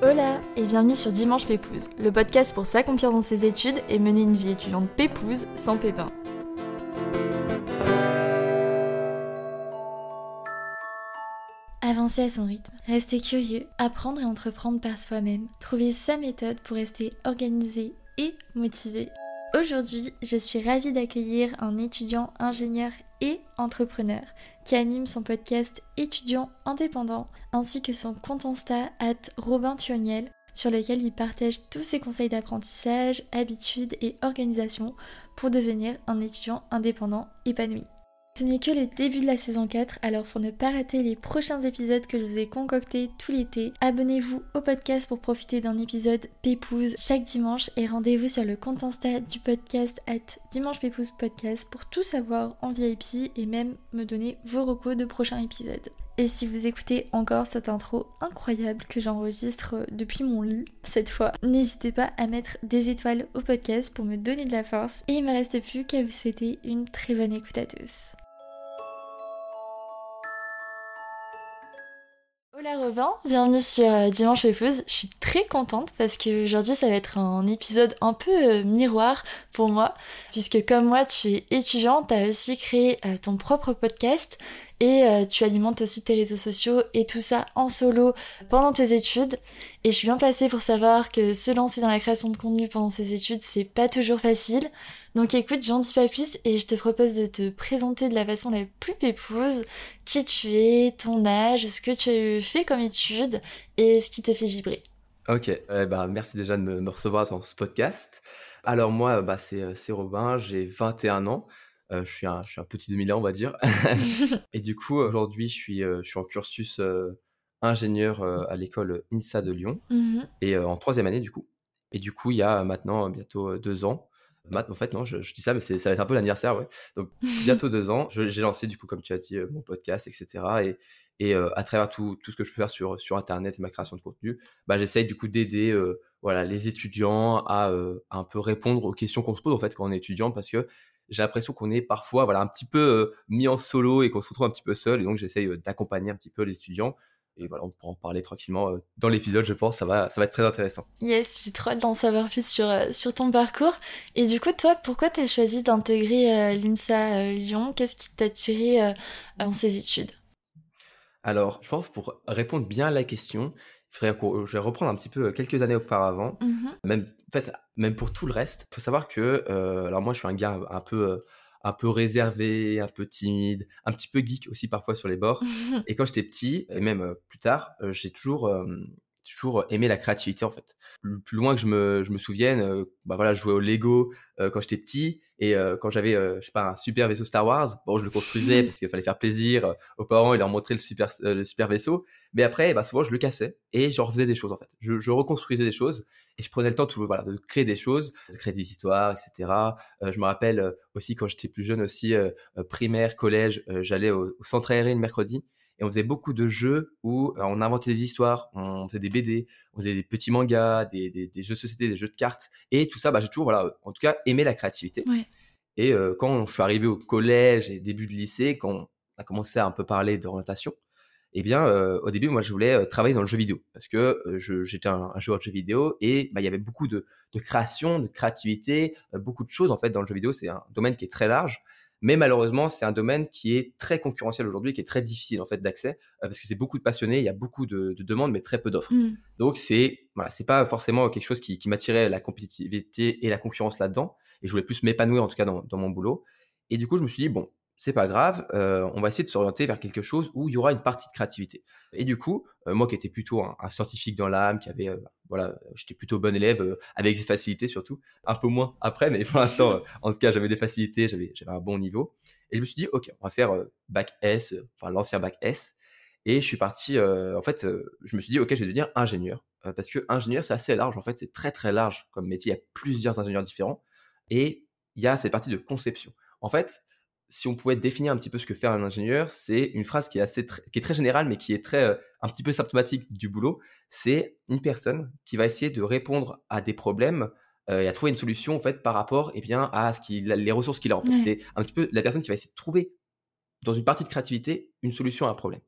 Hola et bienvenue sur Dimanche Pépouze, le podcast pour s'accomplir dans ses études et mener une vie étudiante pépouze sans pépin. Avancer à son rythme, rester curieux, apprendre et entreprendre par soi-même, trouver sa méthode pour rester organisé et motivé. Aujourd'hui, je suis ravie d'accueillir un étudiant ingénieur et entrepreneur qui anime son podcast étudiant indépendant ainsi que son compte Insta at Robin sur lequel il partage tous ses conseils d'apprentissage, habitudes et organisation pour devenir un étudiant indépendant épanoui. Ce n'est que le début de la saison 4, alors pour ne pas rater les prochains épisodes que je vous ai concoctés tout l'été, abonnez-vous au podcast pour profiter d'un épisode Pépouze chaque dimanche et rendez-vous sur le compte Insta du podcast at Dimanche pour tout savoir en VIP et même me donner vos recos de prochains épisodes. Et si vous écoutez encore cette intro incroyable que j'enregistre depuis mon lit cette fois, n'hésitez pas à mettre des étoiles au podcast pour me donner de la force et il me reste plus qu'à vous souhaiter une très bonne écoute à tous. Hola Robin, bienvenue sur euh, Dimanche Pépouze. Je suis très contente parce que aujourd'hui ça va être un épisode un peu euh, miroir pour moi puisque comme moi tu es étudiante, tu as aussi créé euh, ton propre podcast et euh, tu alimentes aussi tes réseaux sociaux et tout ça en solo pendant tes études. Et je suis bien placée pour savoir que se lancer dans la création de contenu pendant ses études, c'est pas toujours facile. Donc écoute, j'en dis pas plus et je te propose de te présenter de la façon la plus pépouse qui tu es, ton âge, ce que tu as fait comme études et ce qui te fait vibrer. Ok, eh ben, merci déjà de me, recevoir dans ce podcast. Alors moi, bah, c'est Robin, j'ai 21 ans. Euh, je, suis un, je suis un petit 2000 on va dire. et du coup, aujourd'hui, je suis, euh, je suis en cursus euh, ingénieur à l'école INSA de Lyon mmh et en troisième année, du coup. Et du coup, il y a maintenant bientôt deux ans, en fait, non, je, dis ça, mais ça va être un peu l'anniversaire, ouais. Donc, bientôt deux ans, j'ai lancé, du coup, comme tu as dit, mon podcast, etc. Et, et à travers tout, tout, ce que je peux faire sur, sur Internet et ma création de contenu, bah, j'essaye, du coup, d'aider voilà, les étudiants à, à, un peu répondre aux questions qu'on se pose, en fait, quand on est étudiant, parce que j'ai l'impression qu'on est parfois voilà un petit peu euh, mis en solo et qu'on se retrouve un petit peu seul. Et donc j'essaye euh, d'accompagner un petit peu les étudiants. Et voilà on pourra en parler tranquillement euh, dans l'épisode je pense. Ça va ça va être très intéressant. Yes j'ai trop hâte d'en savoir plus sur sur ton parcours. Et du coup toi pourquoi tu as choisi d'intégrer l'INSA Lyon? Qu'est-ce qui t'a attiré dans ces études? Alors je pense pour répondre bien à la question il faudrait que je vais reprendre un petit peu quelques années auparavant. Mmh même en fait, même pour tout le reste, il faut savoir que, euh, alors moi, je suis un gars un peu, euh, un peu réservé, un peu timide, un petit peu geek aussi parfois sur les bords. et quand j'étais petit, et même euh, plus tard, j'ai toujours, toujours aimé la créativité en fait. Le plus loin que je me, je me souvienne, euh, bah voilà, je jouais au Lego euh, quand j'étais petit et euh, quand j'avais, je sais pas, un super vaisseau Star Wars, bon, je le construisais parce qu'il fallait faire plaisir aux parents et leur montrer le super, le super vaisseau. Mais après, bah souvent je le cassais et j'en refaisais des choses en fait. Je, je, reconstruisais des choses et je prenais le temps tout, voilà, de créer des choses, de créer des histoires, etc. je me rappelle aussi quand j'étais plus jeune aussi, primaire, collège, j'allais au, au centre aéré le mercredi et on faisait beaucoup de jeux où euh, on inventait des histoires, on faisait des BD, on faisait des petits mangas, des, des, des jeux de société, des jeux de cartes, et tout ça, bah, j'ai toujours, voilà, en tout cas, aimé la créativité. Et euh, quand je suis arrivé au collège et début de lycée, quand on a commencé à un peu parler d'orientation, eh bien, euh, au début, moi, je voulais travailler dans le jeu vidéo parce que j'étais un, joueur de jeu vidéo et bah, il y avait beaucoup de, de création, de créativité, beaucoup de choses en fait dans le jeu vidéo. C'est un domaine qui est très large mais malheureusement, c'est un domaine qui est très concurrentiel aujourd'hui, qui est très difficile en fait d'accès, euh, parce que c'est beaucoup de passionnés, il y a beaucoup de, de demandes, mais très peu d'offres. Mmh. Donc c'est voilà, c'est pas forcément quelque chose qui, qui m'attirait la compétitivité et la concurrence là-dedans. Et je voulais plus m'épanouir en tout cas dans, dans mon boulot. Et du coup, je me suis dit bon, c'est pas grave, euh, on va essayer de s'orienter vers quelque chose où il y aura une partie de créativité. Et du coup, euh, moi qui étais plutôt un, scientifique dans l'âme, qui avait, euh, voilà, j'étais plutôt bon élève, avec des facilités surtout, un peu moins après, mais pour l'instant, en tout cas, j'avais des facilités, j'avais, j'avais un bon niveau. Et je me suis dit, ok, on va faire bac S, enfin l'ancien bac S. Et je suis parti, en fait, je me suis dit, ok, je vais devenir ingénieur, parce que ingénieur, c'est assez large, en fait, c'est très très large comme métier, il y a plusieurs ingénieurs différents, et il y a cette partie de conception. En fait, si on pouvait définir un petit peu ce que fait un ingénieur, c'est une phrase qui est assez qui est très générale mais qui est très euh, un petit peu symptomatique du boulot. C'est une personne qui va essayer de répondre à des problèmes et à trouver une solution en fait par rapport eh bien à ce qu'il les ressources qu'il a en fait. C'est un petit peu la personne qui va essayer de trouver dans une partie de créativité une solution à un problème.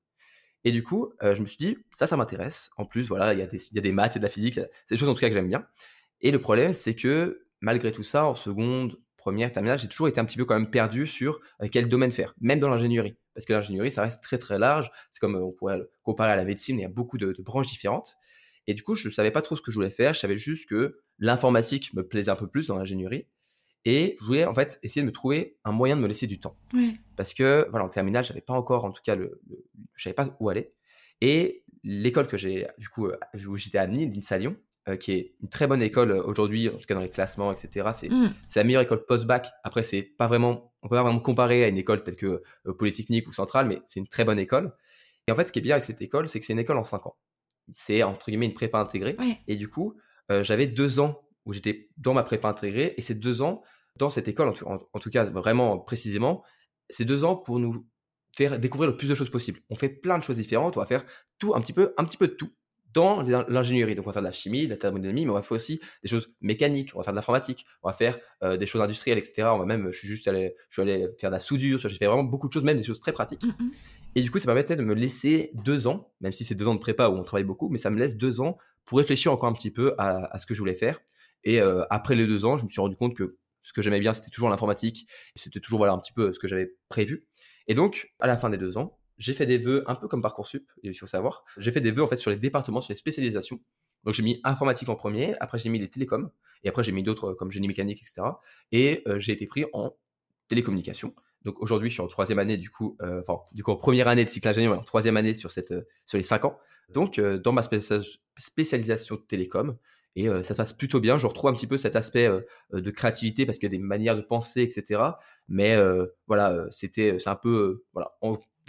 Et du coup, je me suis dit, ça, ça m'intéresse. En plus, voilà, il y, a des, y a des maths et de la physique, c'est des choses en tout cas que j'aime bien. Et le problème, c'est que malgré tout ça, en seconde, première, terminale, j'ai toujours été un petit peu quand même perdu sur quel domaine faire, même dans l'ingénierie. Parce que l'ingénierie, ça reste très très large. C'est comme on pourrait le comparer à la médecine, il y a beaucoup de, de branches différentes. Et du coup, je ne savais pas trop ce que je voulais faire. Je savais juste que l'informatique me plaisait un peu plus dans l'ingénierie. Et je voulais en fait essayer de me trouver un moyen de me laisser du temps. Parce que voilà, en terminale, j'avais pas encore, en tout cas, le, je savais pas où aller. Et l'école que j'ai, du coup, euh, où j'étais admis, l'INSA Lyon, euh, qui est une très bonne école euh, aujourd'hui, en tout cas dans les classements, etc. Mm. C'est la meilleure école post-bac. Après, c'est pas vraiment, on peut pas vraiment comparer à une école telle que Polytechnique ou Centrale, mais c'est une très bonne école. Et en fait, ce qui est bien avec cette école, c'est que c'est une école en 5 ans. C'est entre guillemets une prépa intégrée. Et du coup, j'avais deux ans où j'étais dans ma prépa intégrée. Et ces deux ans, dans cette école, en tout, cas vraiment précisément, c'est deux ans pour nous faire découvrir le plus de choses possible. On fait plein de choses différentes, on va faire tout, un petit peu, un petit peu de tout dans l'ingénierie. Donc on va faire de la chimie, de la thermodynamie, mais on va faire aussi des choses mécaniques, on va faire de l'informatique, on va faire euh, des choses industrielles, etc. On va même, je suis juste allé, je suis allé faire de la soudure, j'ai fait vraiment beaucoup de choses, même des choses très pratiques. Mmh, mmh. Et du coup, ça permettait de me laisser deux ans, même si c'est deux ans de prépa où on travaille beaucoup, mais ça me laisse deux ans pour réfléchir encore un petit peu à, ce que je voulais faire. Et euh, après les deux ans, je me suis rendu compte que ce que j'aimais bien, c'était toujours l'informatique. C'était toujours voilà un petit peu ce que j'avais prévu. Et donc, à la fin des deux ans, j'ai fait des vœux un peu comme Parcoursup, il faut savoir. J'ai fait des vœux en fait sur les départements, sur les spécialisations. Donc j'ai mis informatique en premier, après j'ai mis les télécoms, et après j'ai mis d'autres comme génie mécanique, etc. Et euh, j'ai été pris en télécommunication. Donc aujourd'hui, je suis en troisième année, du coup, euh, enfin, du coup, en première année de cycle ingénieur, en troisième année sur, cette, euh, sur les cinq ans. Donc, dans ma spécialisation télécom, et ça se passe plutôt bien. Je retrouve un petit peu cet aspect de créativité parce qu'il y a des manières de penser, etc. Mais voilà, c'était, c'est un peu, voilà.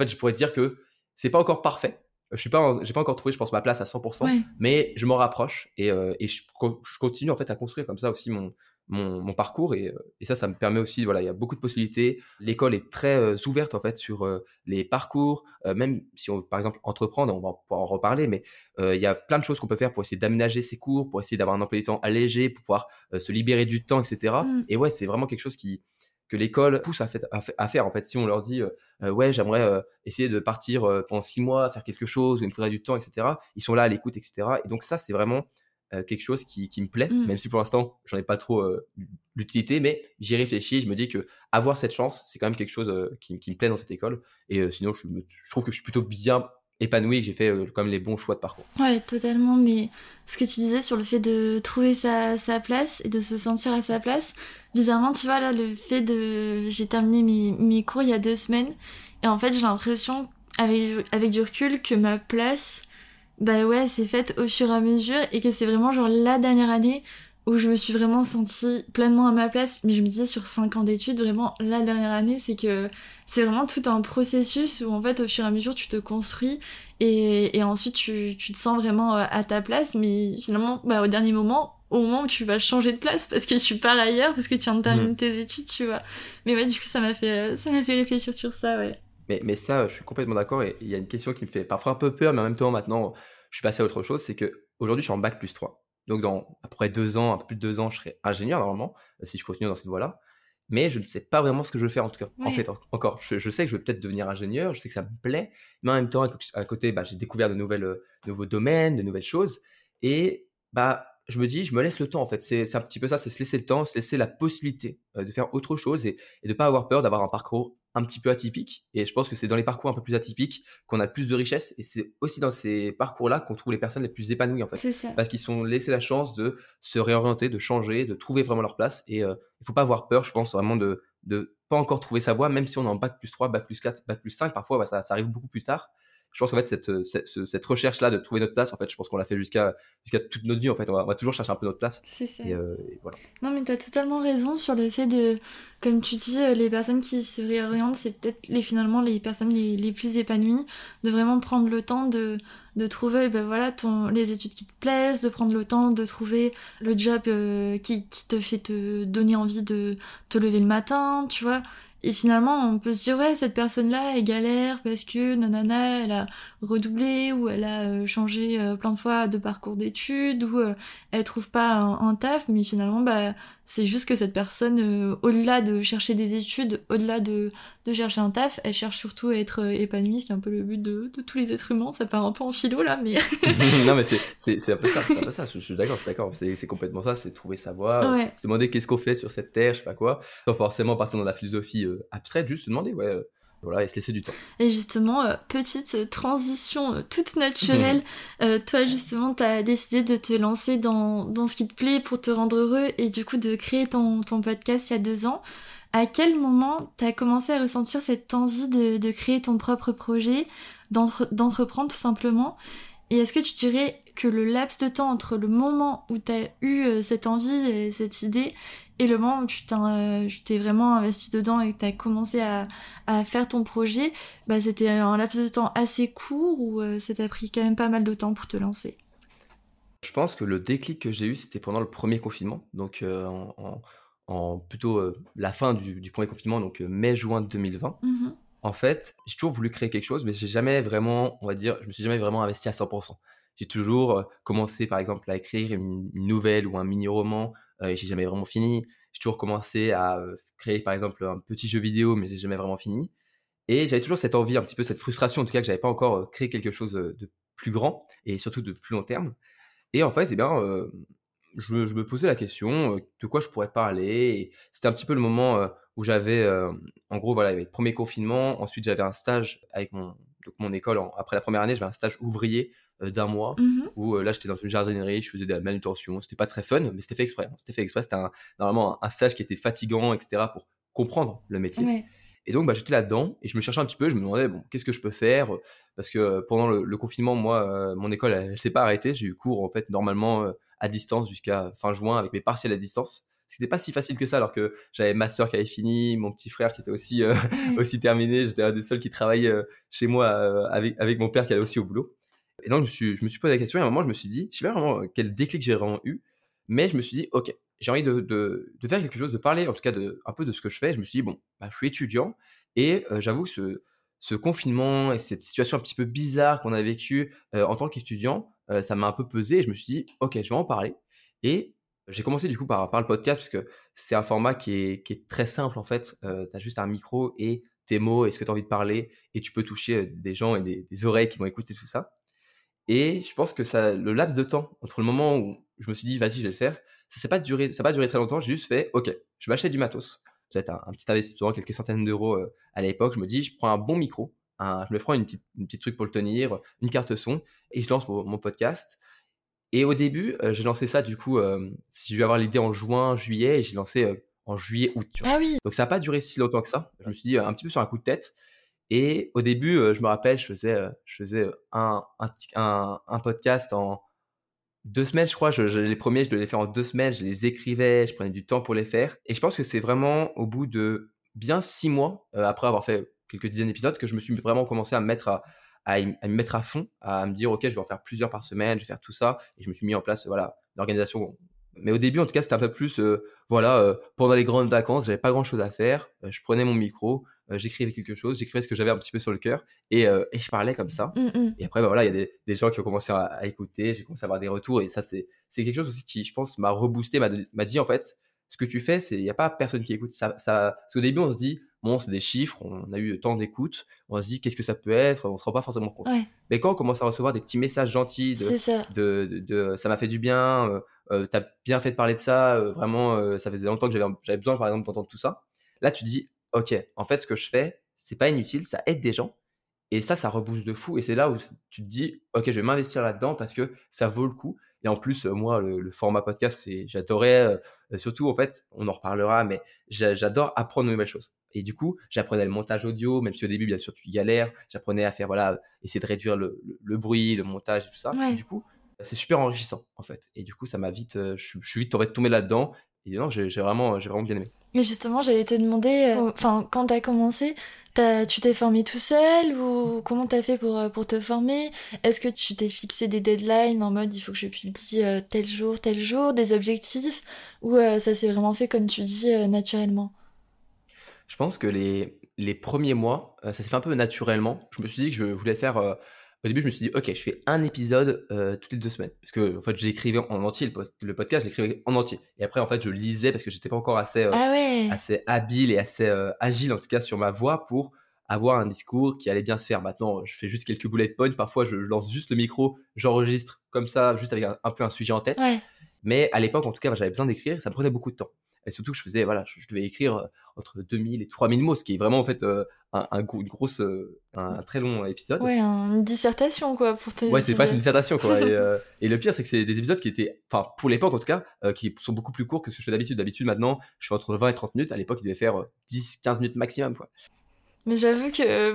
Fait, je pourrais te dire que c'est pas encore parfait. Je suis pas, j'ai pas encore trouvé, je pense, ma place à 100%, mais je m'en rapproche et, et je, je, continue en fait à construire comme ça aussi mon, mon, parcours et, et, ça, ça me permet aussi, voilà, il y a beaucoup de possibilités. L'école est très euh, ouverte en fait sur euh, les parcours, euh, même si on, par exemple, entreprendre, on va pouvoir en reparler, mais il y a plein de choses qu'on peut faire pour essayer d'aménager ses cours, pour essayer d'avoir un emploi du temps allégé, pour pouvoir se libérer du temps, etc. Mmh. Et ouais, c'est vraiment quelque chose qui que l'école pousse à, fait, à, faire en fait si on leur dit ouais j'aimerais essayer de partir pendant six mois faire quelque chose il me faudrait du temps etc ils sont là à l'écoute etc et donc ça c'est vraiment euh, quelque chose qui, me plaît, mmh. même si pour l'instant, j'en ai pas trop euh, l'utilité, mais j'y réfléchis, je me dis que avoir cette chance, c'est quand même quelque chose euh, qui, me plaît dans cette école. Et sinon, je, trouve que je suis plutôt bien épanoui que j'ai fait quand même les bons choix de parcours. Ouais, totalement. Mais ce que tu disais sur le fait de trouver sa, place et de se sentir à sa place, bizarrement, tu vois, là, le fait de. J'ai terminé mes, cours il y a deux semaines. Et en fait, j'ai l'impression, avec, avec du recul, que ma place bah ouais, c'est fait au fur et à mesure et que c'est vraiment genre la dernière année où je me suis vraiment sentie pleinement à ma place. Mais je me disais sur 5 ans d'études, vraiment la dernière année, c'est que c'est vraiment tout un processus où en fait au fur et à mesure tu te construis et, et ensuite tu, tu, te sens vraiment euh, à ta place. Mais finalement, bah, au dernier moment, au moment où tu vas changer de place parce que tu pars ailleurs, parce que tu viens de terminer mmh. tes études, tu vois. Mais ouais, du coup, ça m'a fait, ça m'a fait réfléchir sur ça, ouais. Mais, mais ça, je suis complètement d'accord. Et il y a une question qui me fait parfois un peu peur, mais en même temps, maintenant, je suis passé à autre chose. C'est que aujourd'hui, je suis en bac plus 3. Donc, dans à peu près deux ans, un peu plus de deux ans, je serai ingénieur normalement, euh, si je continue dans cette voie-là. Mais je ne sais pas vraiment ce que je veux faire en tout cas. En fait, encore, je, sais que je veux peut-être devenir ingénieur, je sais que ça me plaît, mais en même temps, à côté, bah, j'ai découvert de nouvelles, euh, nouveaux domaines, de nouvelles choses. Et bah, je me dis, je me laisse le temps en fait. C'est un petit peu ça, c'est se laisser le temps, se laisser la possibilité euh, de faire autre chose et, et de ne pas avoir peur d'avoir un parcours un petit peu atypique. Et je pense que c'est dans les parcours un peu plus atypiques qu'on a plus de richesse. Et c'est aussi dans ces parcours-là qu'on trouve les personnes les plus épanouies, en fait. Parce qu'ils sont laissés la chance de se réorienter, de changer, de trouver vraiment leur place. Et euh, il faut pas avoir peur, je pense, vraiment de, de pas encore trouver sa voie, même si on est en bac plus 3, bac plus 4, bac plus 5. Parfois, bah, ça, ça arrive beaucoup plus tard je pense qu'en fait cette, euh, cette, cette recherche là de trouver notre place en fait je pense qu'on l'a fait jusqu'à jusqu'à toute notre vie en fait on va, toujours chercher un peu notre place c'est ça. Euh, et, voilà. non mais tu as totalement raison sur le fait de comme tu dis euh, les personnes qui se réorientent c'est peut-être les finalement les personnes les, les, plus épanouies de vraiment prendre le temps de de trouver ben voilà ton les études qui te plaisent de prendre le temps de trouver le job qui, qui te fait te donner envie de te lever le matin tu vois Et finalement, on peut se dire, ouais, cette personne-là, elle galère parce que nanana, elle a redoublé ou elle a euh, changé euh, plein de fois de parcours d'études ou euh, elle trouve pas un, taf. Mais finalement, bah, c'est juste que cette personne, au-delà de chercher des études, au-delà de, de chercher un taf, elle cherche surtout à être épanouie, qui est un peu le but de, de tous les êtres humains. Ça part un peu en philo là, mais. non, mais c'est un peu ça, c'est un peu ça. Je, suis d'accord, je suis d'accord. C'est complètement ça, c'est trouver sa voie, se demander qu'est-ce qu'on fait sur cette terre, je sais pas quoi, sans forcément partir dans la philosophie abstraite, juste se demander, ouais, euh, voilà, et se laisser du temps. Et justement, euh, petite transition euh, toute naturelle, toi justement, tu as décidé de te lancer dans, dans, ce qui te plaît pour te rendre heureux et du coup de créer ton, ton podcast il y a deux ans. À quel moment tu as commencé à ressentir cette envie de, de créer ton propre projet, d'entreprendre tout simplement? Et est-ce que tu dirais que le laps de temps entre le moment où tu as eu cette envie et cette idée et le moment où tu t'es vraiment investi dedans et que tu as commencé à, faire ton projet, bah, c'était un laps de temps assez court ou euh, ça t'a pris quand même pas mal de temps pour te lancer? Je pense que le déclic que j'ai eu, c'était pendant le premier confinement, donc euh, en, plutôt euh, la fin du, premier confinement, donc mai-juin 2020. Mmh en fait, j'ai toujours voulu créer quelque chose, mais j'ai jamais vraiment, on va dire, je me suis jamais vraiment investi à 100%. J'ai toujours commencé, par exemple, à écrire une nouvelle ou un mini-roman euh, j'ai jamais vraiment fini. J'ai toujours commencé à euh, créer par exemple un petit jeu vidéo, mais j'ai jamais vraiment fini. Et j'avais toujours cette envie, un petit peu cette frustration, en tout cas que j'avais pas encore euh, créé quelque chose de plus grand et surtout de plus long terme. Et en fait, eh bien, je, me, posais la question de quoi je pourrais parler. C'était un petit peu le moment où j'avais, en gros, voilà, il y avait le premier confinement. Ensuite, j'avais un stage avec mon, mon école. après la première année, j'avais un stage ouvrier euh, d'un mois mmh où euh, là j'étais dans une jardinerie, je faisais de la manutention. C'était pas très fun, mais c'était fait exprès. Hein. C'était fait exprès. C'était normalement un, stage qui était fatigant, etc. pour comprendre le métier. Et donc bah, j'étais là-dedans et je me cherchais un petit peu. Je me demandais bon qu'est-ce que je peux faire? Parce que pendant le, confinement, moi, euh, mon école elle, s'est pas arrêtée. J'ai eu cours en fait normalement à distance jusqu'à fin juin avec mes partiels à distance c'était pas si facile que ça alors que j'avais ma soeur qui avait fini, mon petit frère qui était aussi aussi terminé, j'étais un des seuls qui travaillait chez moi avec avec mon père qui allait aussi au boulot. Et donc, je me, suis, je me suis posé la question et à un moment, je me suis dit, je sais pas vraiment euh, quel déclic j'ai vraiment eu, mais je me suis dit, ok, j'ai envie de, de, de, faire quelque chose, de parler en tout cas de, un peu de ce que je fais. Je me suis dit, bon, bah, je suis étudiant et euh, j'avoue que ce, ce, confinement et cette situation un petit peu bizarre qu'on a vécue euh, en tant qu'étudiant, ça m'a un peu pesé et je me suis dit, ok, je vais en parler. Et j'ai commencé du coup par, le podcast parce que c'est un format qui est, très simple en fait. tu as juste un micro et tes mots et ce que tu as envie de parler et tu peux toucher des gens et des, oreilles qui vont écouter tout ça. Et je pense que le laps de temps entre le moment où je me suis dit, vas-y, je vais le faire, ça n'a pas duré, pas duré très longtemps. J'ai juste fait, ok, je acheter du matos. Ça va être un, petit investissement, quelques centaines d'euros euh, à l'époque. Je me dis, je prends un bon micro, je me prends une petite truc pour le tenir, une carte son, et je lance mon, podcast. Et au début, euh, j'ai lancé ça, du coup, euh, si je vais avoir l'idée en juin, juillet, et j'ai lancé en juillet, août. Ah oui. Donc ça n'a pas duré si longtemps que ça. Je me suis dit un petit peu sur un coup de tête. Et au début, euh, je me rappelle, je faisais, euh, je faisais un, un, un, podcast en deux semaines, je crois. Je, les premiers, je devais les faire en deux semaines. Je les écrivais, je prenais du temps pour les faire. Et je pense que c'est vraiment au bout de bien six mois, euh, après avoir fait quelques dizaines d'épisodes, que je me suis vraiment commencé à me mettre à, à, à, me mettre à fond, à me dire, OK, je vais en faire plusieurs par semaine, je vais faire tout ça. Et je me suis mis en place, voilà, l'organisation. Mais au début, en tout cas, c'était un peu plus, voilà, pendant les grandes vacances, j'avais pas grand chose à faire. je prenais mon micro, euh, j'écrivais quelque chose, j'écrivais ce que j'avais un petit peu sur le cœur et, euh, et je parlais comme ça. Mmh, mmh. Et après, bah, voilà, il y a des, des, gens qui ont commencé à, écouter, j'ai commencé à avoir des retours et ça, c'est quelque chose aussi qui, je pense, m'a reboosté, m'a dit en fait, ce que tu fais, c'est il n'y a pas personne qui écoute. Ça, ça, parce qu'au début, on se dit, bon, c'est des chiffres, on a eu tant d'écoutes, on se dit qu'est-ce que ça peut être, on se rend pas forcément compte. Mais quand on commence à recevoir des petits messages gentils de ça, de, de, ça m'a fait du bien, euh, euh t'as bien fait de parler de ça, vraiment, ça faisait longtemps que j'avais besoin, par exemple, d'entendre tout ça. Là, tu dis, ok, en fait, ce que je fais, c'est pas inutile, ça aide des gens. Et ça, ça rebooste de fou. Et c'est là où tu te dis, ok, je vais m'investir là-dedans parce que ça vaut le coup. Et en plus, euh, moi, le, format podcast, c'est, j'adorais, euh, surtout, en fait, on en reparlera, mais j'adore apprendre de nouvelles choses. Et du coup, j'apprenais le montage audio, même si au début, bien sûr, tu galères. J'apprenais à faire, voilà, essayer de réduire le, bruit, le montage et tout ça. Et du coup, c'est super enrichissant, en fait. Et du coup, ça m'a vite, euh, je, suis vite tombé là-dedans. Et non, j'ai vraiment, j'ai vraiment bien aimé. Mais justement, j'allais te demander, euh, enfin, quand t'as commencé, as, tu t'es formé tout seul ou comment t'as fait pour, euh, pour te former? Est-ce que tu t'es fixé des deadlines en mode il faut que je publie euh, tel jour, tel jour, des objectifs? Ou ça s'est vraiment fait comme tu dis naturellement? Je pense que les, les premiers mois, ça s'est fait un peu naturellement. Je me suis dit que je voulais faire. au début, je me suis dit, ok, je fais un épisode toutes les deux semaines. Parce que, en fait, j'écrivais en entier le, podcast, j'écrivais en entier. Et après, en fait, je lisais parce que j'étais pas encore assez, ah assez habile et assez agile, en tout cas, sur ma voix pour avoir un discours qui allait bien se faire. Maintenant, je fais juste quelques bullet points. Parfois, je lance juste le micro, j'enregistre comme ça, juste avec un, peu un sujet en tête. Mais à l'époque, en tout cas, j'avais besoin d'écrire. Ça me prenait beaucoup de temps. Et surtout, je faisais, voilà, je, devais écrire euh, entre 2000 et 3000 mots, ce qui est vraiment, en fait, euh, un, un, une grosse, euh, un, très long épisode. Ouais, une dissertation, quoi, pour tes Ouais, c'est pas une dissertation, quoi. et, le pire, c'est que c'est des épisodes qui étaient, enfin, pour l'époque, en tout cas, qui sont beaucoup plus courts que ce que je fais d'habitude. D'habitude, maintenant, je fais entre 20 et 30 minutes. À l'époque, il devait faire 10, 15 minutes maximum, quoi. Mais j'avoue que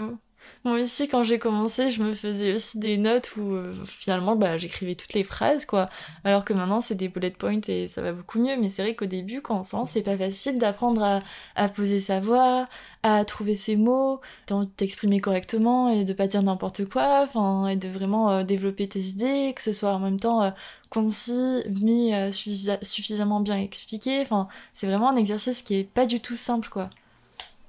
moi aussi, quand j'ai commencé, je me faisais aussi des notes où euh, finalement bah, j'écrivais toutes les phrases, quoi. Alors que maintenant, c'est des bullet points et ça va beaucoup mieux. Mais c'est vrai qu'au début, quand on sent, c'est pas facile d'apprendre à, à, poser sa voix, à trouver ses mots, t'exprimer correctement et de pas dire n'importe quoi, et de vraiment euh, développer tes idées, que ce soit en même temps concis, mais suffisamment bien expliqué. C'est vraiment un exercice qui est pas du tout simple, quoi.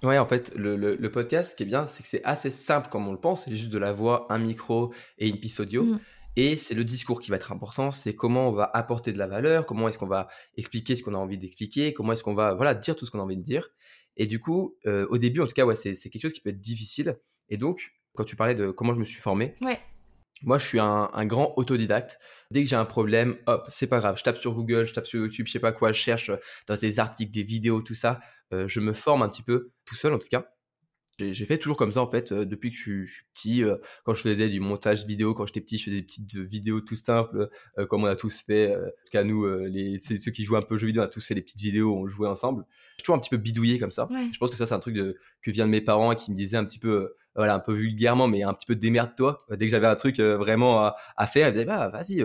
Ouais, en fait, le, le, podcast, ce qui est bien, c'est que c'est assez simple comme on le pense. C'est juste de la voix, un micro et une piste audio. Mm. Et c'est le discours qui va être important. C'est comment on va apporter de la valeur, comment est-ce qu'on va expliquer ce qu'on a envie d'expliquer, comment est-ce qu'on va voilà dire tout ce qu'on a envie de dire. Et du coup, euh, au début, en tout cas, ouais, c'est, c'est quelque chose qui peut être difficile. Et donc, quand tu parlais de comment je me suis formé, ouais. moi, je suis un, un grand autodidacte. Dès que j'ai un problème, hop, c'est pas grave. Je tape sur Google, je tape sur YouTube, je sais pas quoi, je cherche dans des articles, des vidéos, tout ça. Euh, je me forme un petit peu tout seul en tout cas. J'ai fait toujours comme ça en fait euh, depuis que je, suis petit. Euh, quand je faisais du montage vidéo, quand j'étais petit, je faisais des petites vidéos tout simples, comme on a tous fait. en tout cas nous, les, ceux qui jouent un peu aux jeux vidéo, on a tous fait des petites vidéos, on jouait ensemble. J'ai toujours un petit peu bidouillé comme ça. Je pense que ça c'est un truc de, que vient de mes parents qui me disaient un petit peu, voilà, un peu vulgairement, mais un petit peu démerde-toi. Dès que j'avais un truc vraiment à, à, faire, ils disaient bah vas-y,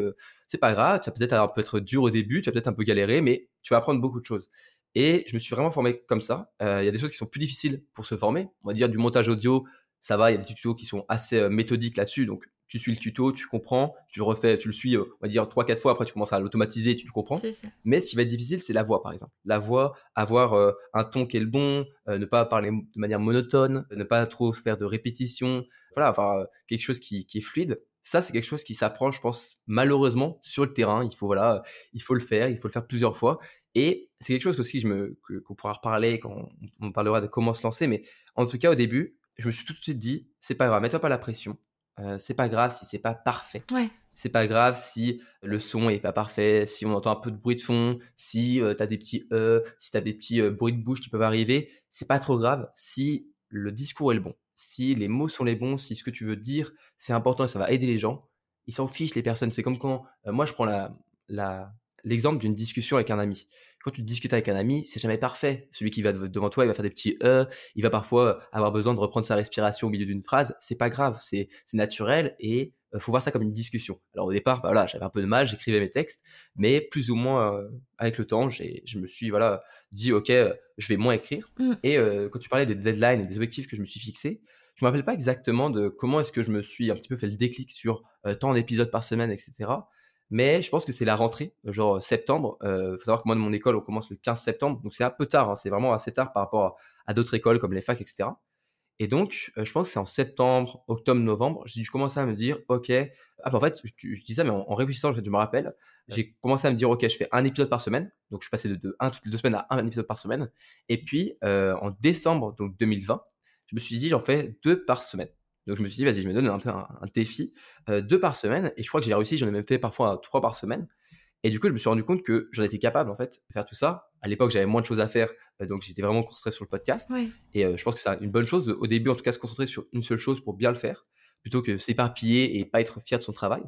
c'est pas grave, tu vas peut-être un peu être dur au début, tu vas peut-être un peu galérer, mais tu vas apprendre beaucoup de choses. Et je me suis vraiment formé comme ça. Euh, il y a des choses qui sont plus difficiles pour se former. On va dire du montage audio, ça va, il y a des tutos qui sont assez euh, méthodiques là-dessus. Donc tu suis le tuto, tu comprends, tu le refais, tu le suis, euh, on va dire trois quatre fois. Après tu commences à l'automatiser, tu le comprends. Mais ce qui va être difficile, c'est la voix, par exemple. La voix, avoir un ton qui est le bon, ne pas parler de manière monotone, ne pas trop faire de répétitions. Voilà, avoir quelque chose qui, qui est fluide. Ça, c'est quelque chose qui s'apprend, je pense, malheureusement sur le terrain. Il faut voilà, il faut le faire, il faut le faire plusieurs fois. Et c'est quelque chose aussi je me, qu'on pourra reparler quand on, parlera de comment se lancer. Mais en tout cas, au début, je me suis tout de suite dit, c'est pas grave, mets-toi pas la pression. Euh, c'est pas grave si c'est pas parfait. Ouais. C'est pas grave si le son est pas parfait, si on entend un peu de bruit de fond, si euh, tu as des petits e, si tu as des petits bruits de bouche qui peuvent arriver. C'est pas trop grave si le discours est le bon, si les mots sont les bons, si ce que tu veux dire c'est important et ça va aider les gens. Ils s'en fichent les personnes. C'est comme quand moi je prends l'exemple d'une discussion avec un ami. Quand tu discutes avec un ami, c'est jamais parfait. Celui qui va devant toi, il va faire des petits e, il va parfois avoir besoin de reprendre sa respiration au milieu d'une phrase. C'est pas grave, c'est naturel et euh, faut voir ça comme une discussion. Alors au départ, bah, voilà, j'avais un peu de mal, j'écrivais mes textes, mais plus ou moins euh, avec le temps, je me suis voilà dit ok, euh, je vais moins écrire. Mm. Et quand tu parlais des deadlines et des objectifs que je me suis fixés, je me rappelle pas exactement de comment est-ce que je me suis un petit peu fait le déclic sur tant d'épisodes par semaine, etc. Mais je pense que c'est la rentrée, genre septembre. Il faut savoir que moi, de mon école, on commence le 15 septembre. Donc c'est un peu tard. Hein, c'est vraiment assez tard par rapport à, d'autres écoles comme les facs, etc. Et donc, euh, je pense que c'est en septembre, octobre, novembre, je, commençais à me dire, OK, ah bah en fait, je, dis ça, mais en, réfléchissant, je me rappelle, j'ai commencé à me dire, OK, je fais un épisode par semaine. Donc, je suis passé de, de un toutes les deux semaines à un épisode par semaine. Et puis, euh, en décembre donc 2020, je me suis dit, j'en fais deux par semaine. Donc je me suis dit, vas-y, je me donne un peu un, défi, euh, deux par semaine. Et je crois que j'ai réussi, j'en ai même fait parfois trois par semaine. Et du coup, je me suis rendu compte que j'en étais capable, en fait, de faire tout ça. À l'époque, j'avais moins de choses à faire, euh, donc j'étais vraiment concentré sur le podcast. Et euh, je pense que c'est une bonne chose, au début, en tout cas, se concentrer sur une seule chose pour bien le faire, plutôt que s'éparpiller et pas être fier de son travail.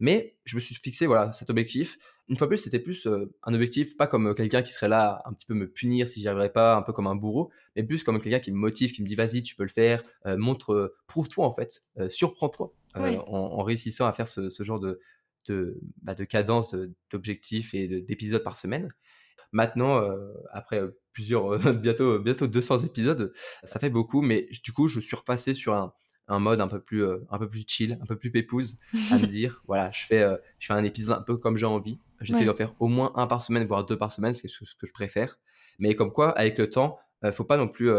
Mais je me suis fixé voilà cet objectif. Une fois plus, c'était plus euh, un objectif, pas comme quelqu'un qui serait là un petit peu me punir si j'y arriverais pas, un peu comme un bourreau, mais plus comme quelqu'un qui me motive, qui me dit vas-y, tu peux le faire, euh, montre, prouve-toi en fait, surprends-toi en, réussissant à faire ce, genre de de, bah, de cadence, d'objectifs et d'épisodes par semaine. Maintenant, après plusieurs, bientôt, bientôt 200 épisodes, ça fait beaucoup, mais du coup, je suis repassé sur un, un mode un peu plus euh, un peu plus chill, un peu plus pépouse, à me dire voilà, je fais euh, je fais un épisode un peu comme j'ai envie. J'essaie d'en faire au moins un par semaine, voire deux par semaine, c'est ce que je préfère. Mais comme quoi, avec le temps, faut pas non plus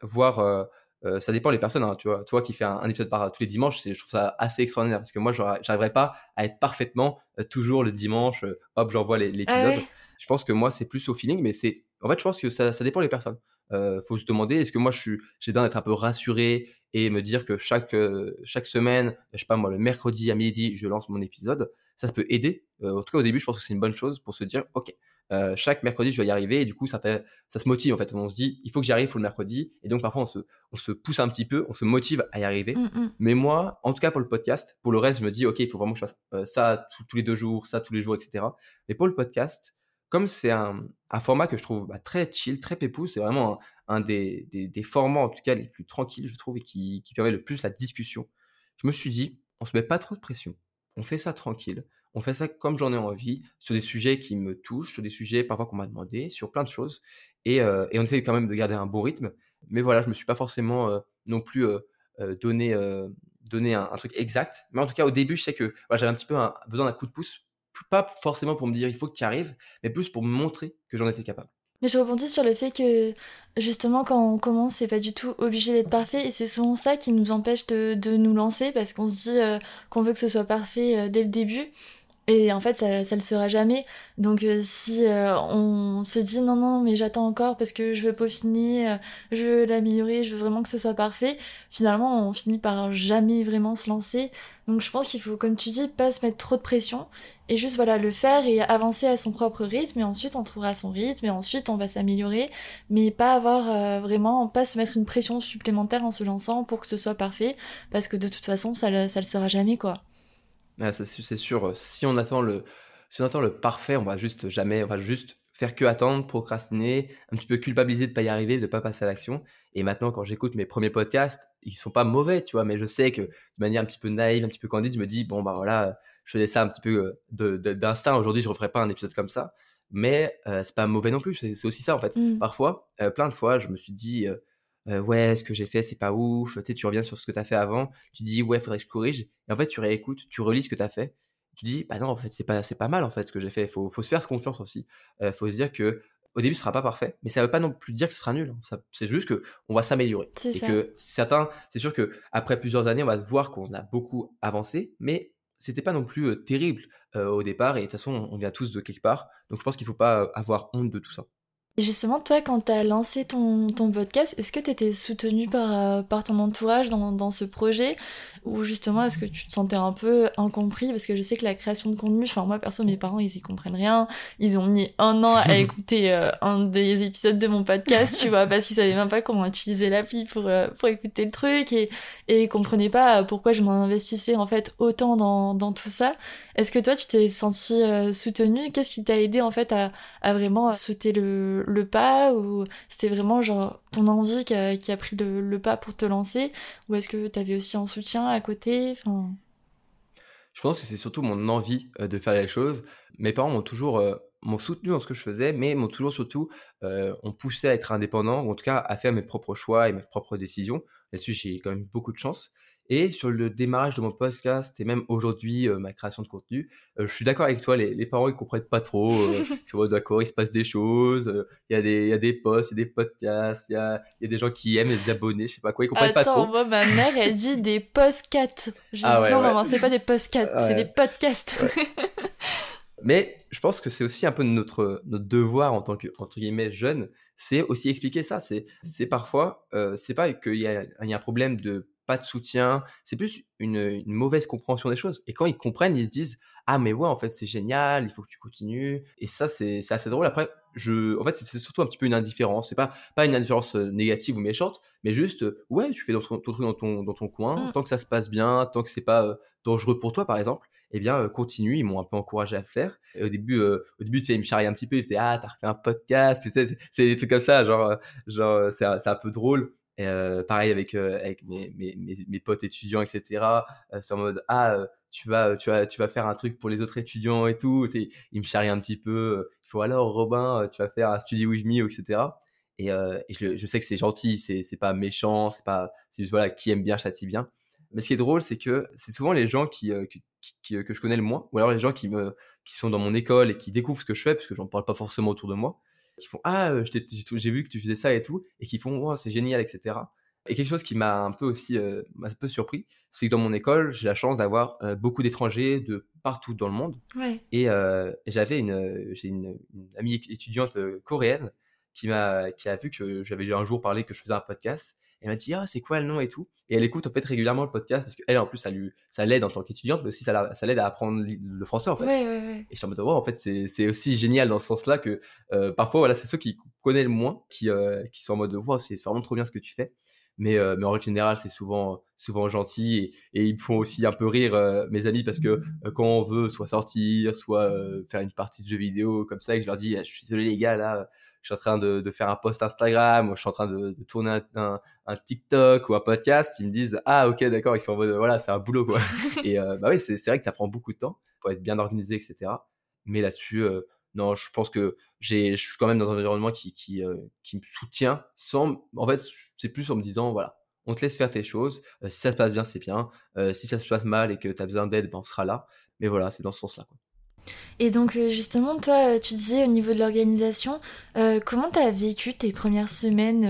voir euh, ça dépend des personnes, hein, tu vois. Toi qui fais un, épisode par tous les dimanches, je trouve ça assez extraordinaire parce que moi, j'arriverais pas à être parfaitement euh, toujours le dimanche. Euh, hop, j'envoie ah l'épisode. Je pense que moi, c'est plus au feeling, mais c'est. En fait, je pense que ça, ça dépend des personnes. faut se demander, est-ce que moi, je suis, j'ai besoin d'être un peu rassuré et me dire que chaque chaque semaine, je sais pas moi, le mercredi à midi, je lance mon épisode. Ça, peut aider. en tout cas, au début, je pense que c'est une bonne chose pour se dire, ok, euh, chaque mercredi, je dois y arriver. Et du coup, ça, fait, ça se motive en fait. On se dit, il faut que j'y arrive, il faut le mercredi. Et donc, parfois, on se, on se pousse un petit peu, on se motive à y arriver. Mm, mm. Mais moi, en tout cas pour le podcast, pour le reste, je me dis, OK, il faut vraiment que je fasse euh, ça tous les deux jours, ça tous les jours, etc. Mais pour le podcast, comme c'est un, un, format que je trouve bah, très chill, très pépou, c'est vraiment un, des, des, des, formats, en tout cas, les plus tranquilles, je trouve, et qui, qui permet le plus la discussion. Je me suis dit, on se met pas trop de pression. On fait ça tranquille on fait ça comme j'en ai envie, sur des sujets qui me touchent, sur des sujets parfois qu'on m'a demandé, sur plein de choses. Et, euh, on essaie quand même de garder un bon rythme. Mais voilà, je me suis pas forcément euh, non plus euh, donné, donné un, truc exact. Mais en tout cas, au début, je sais que j'avais un petit peu besoin d'un coup de pouce. Pas forcément pour me dire il faut que tu arrives, mais plus pour me montrer que j'en étais capable. Mais je rebondis sur le fait que justement quand on commence, c'est pas du tout obligé d'être parfait et c'est souvent ça qui nous empêche de, de nous lancer parce qu'on se dit qu'on veut que ce soit parfait dès le début. Et en fait, ça, ça le sera jamais. Donc, euh, si euh, on se dit non, non, mais j'attends encore parce que je veux peaufiner, euh, je veux l'améliorer, je veux vraiment que ce soit parfait, finalement, on finit par jamais vraiment se lancer. Donc, je pense qu'il faut, comme tu dis, pas se mettre trop de pression et juste, voilà, le faire et avancer à son propre rythme. Et ensuite, on trouvera son rythme et ensuite, on va s'améliorer. Mais pas avoir vraiment, pas se mettre une pression supplémentaire en se lançant pour que ce soit parfait parce que de toute façon, ça, ça le sera jamais, quoi. Ah, c'est sûr, si on attend le, si on attend le parfait, on va juste jamais, on va juste faire que attendre, procrastiner, un petit peu culpabiliser de pas y arriver, de pas passer à l'action. Et maintenant, quand j'écoute mes premiers podcasts, ils sont pas mauvais, tu vois, mais je sais que de manière un petit peu naïve, un petit peu candide, je me dis bon bah voilà, je faisais ça un petit peu euh, d'instinct. Aujourd'hui, je referai pas un épisode comme ça, mais euh, c'est pas mauvais non plus. C'est aussi ça en fait. Mmh. Parfois, euh, plein de fois, je me suis dit euh, ouais, ce que j'ai fait, c'est pas ouf. Tu sais, tu reviens sur ce que tu as fait avant, tu dis ouais, faudrait que je corrige. Et en fait, tu réécoutes, tu relis ce que tu as fait. Tu dis bah non, en fait, c'est pas c'est pas mal en fait ce que j'ai fait. Faut faut se faire confiance aussi. Euh, faut se dire que au début, ce sera pas parfait, mais ça veut pas non plus dire que ce sera nul. C'est juste que on va s'améliorer et que certains, c'est sûr que après plusieurs années, on va voir qu'on a beaucoup avancé, mais c'était pas non plus euh, terrible euh, au départ. Et de toute façon, on vient tous de quelque part, donc je pense qu'il faut pas avoir honte de tout ça. Justement, toi, quand tu as lancé ton, ton podcast, est-ce que tu étais soutenu par, euh, par ton entourage dans, dans ce projet? Ou justement, est-ce que tu te sentais un peu incompris? Parce que je sais que la création de contenu, enfin, moi, perso, mes parents, ils y comprennent rien. Ils ont mis un an à écouter euh, un des épisodes de mon podcast, tu vois, parce qu'ils savaient même pas comment utiliser l'appli pour, euh, pour écouter le truc et, et ils comprenaient pas pourquoi je m'en investissais, en fait, autant dans, dans tout ça. Est-ce que toi, tu t'es senti soutenu Qu'est-ce qui t'a aidé, en fait, à, à vraiment sauter le le, pas ou c'était vraiment genre ton envie qui a, qui a pris le, pas pour te lancer ou est-ce que tu avais aussi un soutien à côté? Je pense que c'est surtout mon envie euh, de faire les choses. Mes parents m'ont toujours euh, soutenu dans ce que je faisais, mais m'ont toujours surtout euh, on poussé à être indépendant ou en tout cas à faire mes propres choix et mes propres décisions. Là-dessus, j'ai quand même beaucoup de chance. Et sur le démarrage de mon podcast et même aujourd'hui euh, ma création de contenu, euh, je suis d'accord avec toi, les, les, parents ils comprennent pas trop. Euh, d'accord, il se passe des choses, il y, a des, y a des posts, il y a des podcasts, il y a, y a, des gens qui aiment, des abonnés, je sais pas quoi, ils comprennent pas trop. moi ma mère elle dit des podcasts. Je ah dis non maman, c'est pas des podcasts, c'est des podcasts. Mais je pense que c'est aussi un peu notre, notre devoir en tant que entre guillemets jeune, c'est aussi expliquer ça. C'est parfois euh, c'est pas qu'il y y a un problème de pas de soutien, c'est plus une, mauvaise compréhension des choses. Et quand ils comprennent, ils se disent ah mais ouais en fait c'est génial, il faut que tu continues. Et ça c'est assez drôle. Après je, en fait c'est surtout un petit peu une indifférence. C'est pas pas une indifférence euh, négative ou méchante, mais juste ouais tu fais ton, truc dans ton dans ton coin, mmh. tant que ça se passe bien, tant que c'est pas euh, dangereux pour toi par exemple. Eh bien, euh, continue. Ils m'ont un peu encouragé à faire. Et au début, au début, tu sais, ils me charriaient un petit peu. Ils disaient, ah, t'as refait un podcast. Tu sais, c'est des trucs comme ça. Genre, genre, c'est un peu drôle. Pareil avec, avec mes, mes, mes, potes étudiants, etc. C'est en mode ah tu vas tu vas tu vas faire un truc pour les autres étudiants et tout. Tu ils me charrient un petit peu. Il faut alors Robin, tu vas faire un study with me, etc. Et, je, je, sais que c'est gentil, c'est c'est pas méchant, c'est pas c'est juste voilà qui aime bien châtie bien. Mais ce qui est drôle, c'est que c'est souvent les gens qui, que je connais le moins, ou alors les gens qui me qui sont dans mon école et qui découvrent ce que je fais, parce que j'en parle pas forcément autour de moi, qui font ah j'ai vu que tu faisais ça et tout et qui font oh, c'est génial etc. Et quelque chose qui m'a un peu aussi un peu surpris, c'est que dans mon école, j'ai la chance d'avoir beaucoup d'étrangers de partout dans le monde. Et, j'avais une, j'ai une, amie étudiante coréenne qui m'a qui a vu que j'avais un jour parlé que je faisais un podcast elle m'a dit ah c'est quoi le nom et tout? Et elle écoute en fait régulièrement le podcast parce qu'elle en plus ça lui ça l'aide en tant qu'étudiante mais aussi ça, ça l'aide à apprendre le français en fait. Et je suis en mode en fait c'est aussi génial dans ce sens là que parfois voilà c'est ceux qui connaissent le moins qui qui sont en mode wow c'est vraiment trop bien ce que tu fais mais, euh, mais en règle générale, c'est souvent, souvent gentil et, ils me font aussi un peu rire, euh, mes amis, parce que euh, quand on veut soit sortir, soit faire une partie de jeux vidéo comme ça, et que je leur dis, «Ah, je suis désolé les gars, là, je suis en train de, de faire un post Instagram, ou je suis en train de, de tourner un, un, TikTok ou un podcast, ils me disent, ah ok, d'accord, ils sont en mode, voilà, c'est un boulot, quoi. et bah oui, c'est vrai que ça prend beaucoup de temps pour être bien organisé, etc. Mais là-dessus, non, je pense que j'ai, je suis quand même dans un environnement qui, euh, me soutient en fait, c'est plus en me disant, voilà, on te laisse faire tes choses. Euh, si ça se passe bien, c'est bien. Euh, si ça se passe mal et que tu as besoin d'aide, ben, on sera là. Mais voilà, c'est dans ce sens-là. Et donc justement, toi, tu disais au niveau de l'organisation, comment tu as vécu tes premières semaines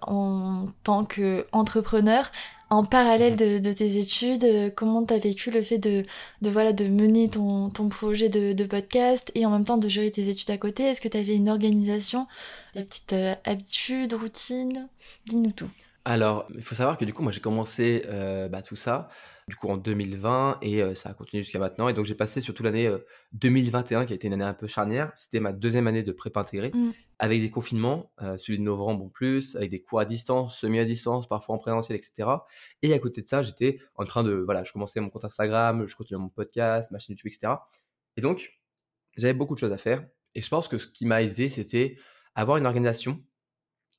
en tant qu'entrepreneur? En parallèle de, tes études, euh, comment tu as vécu le fait de, mener ton, projet de, podcast et en même temps de gérer tes études à côté? Est-ce que tu avais une organisation, des petites euh, habitudes, routines? Dis-nous tout. Alors, il faut savoir que du coup, moi j'ai commencé euh, bah, tout ça du coup en 2020 et euh, ça a continué jusqu'à maintenant. Et donc j'ai passé surtout l'année 2021 euh, qui a été une année un peu charnière. C'était ma deuxième année de prépa intégrée mmh. avec des confinements, euh, celui de novembre en plus, avec des cours à distance, semi à distance, parfois en présentiel, etc. Et à côté de ça, j'étais en train de, voilà, je commençais mon compte Instagram, je continuais mon podcast, ma chaîne YouTube, etc. Et donc j'avais beaucoup de choses à faire. Et je pense que ce qui m'a aidé, c'était avoir une organisation.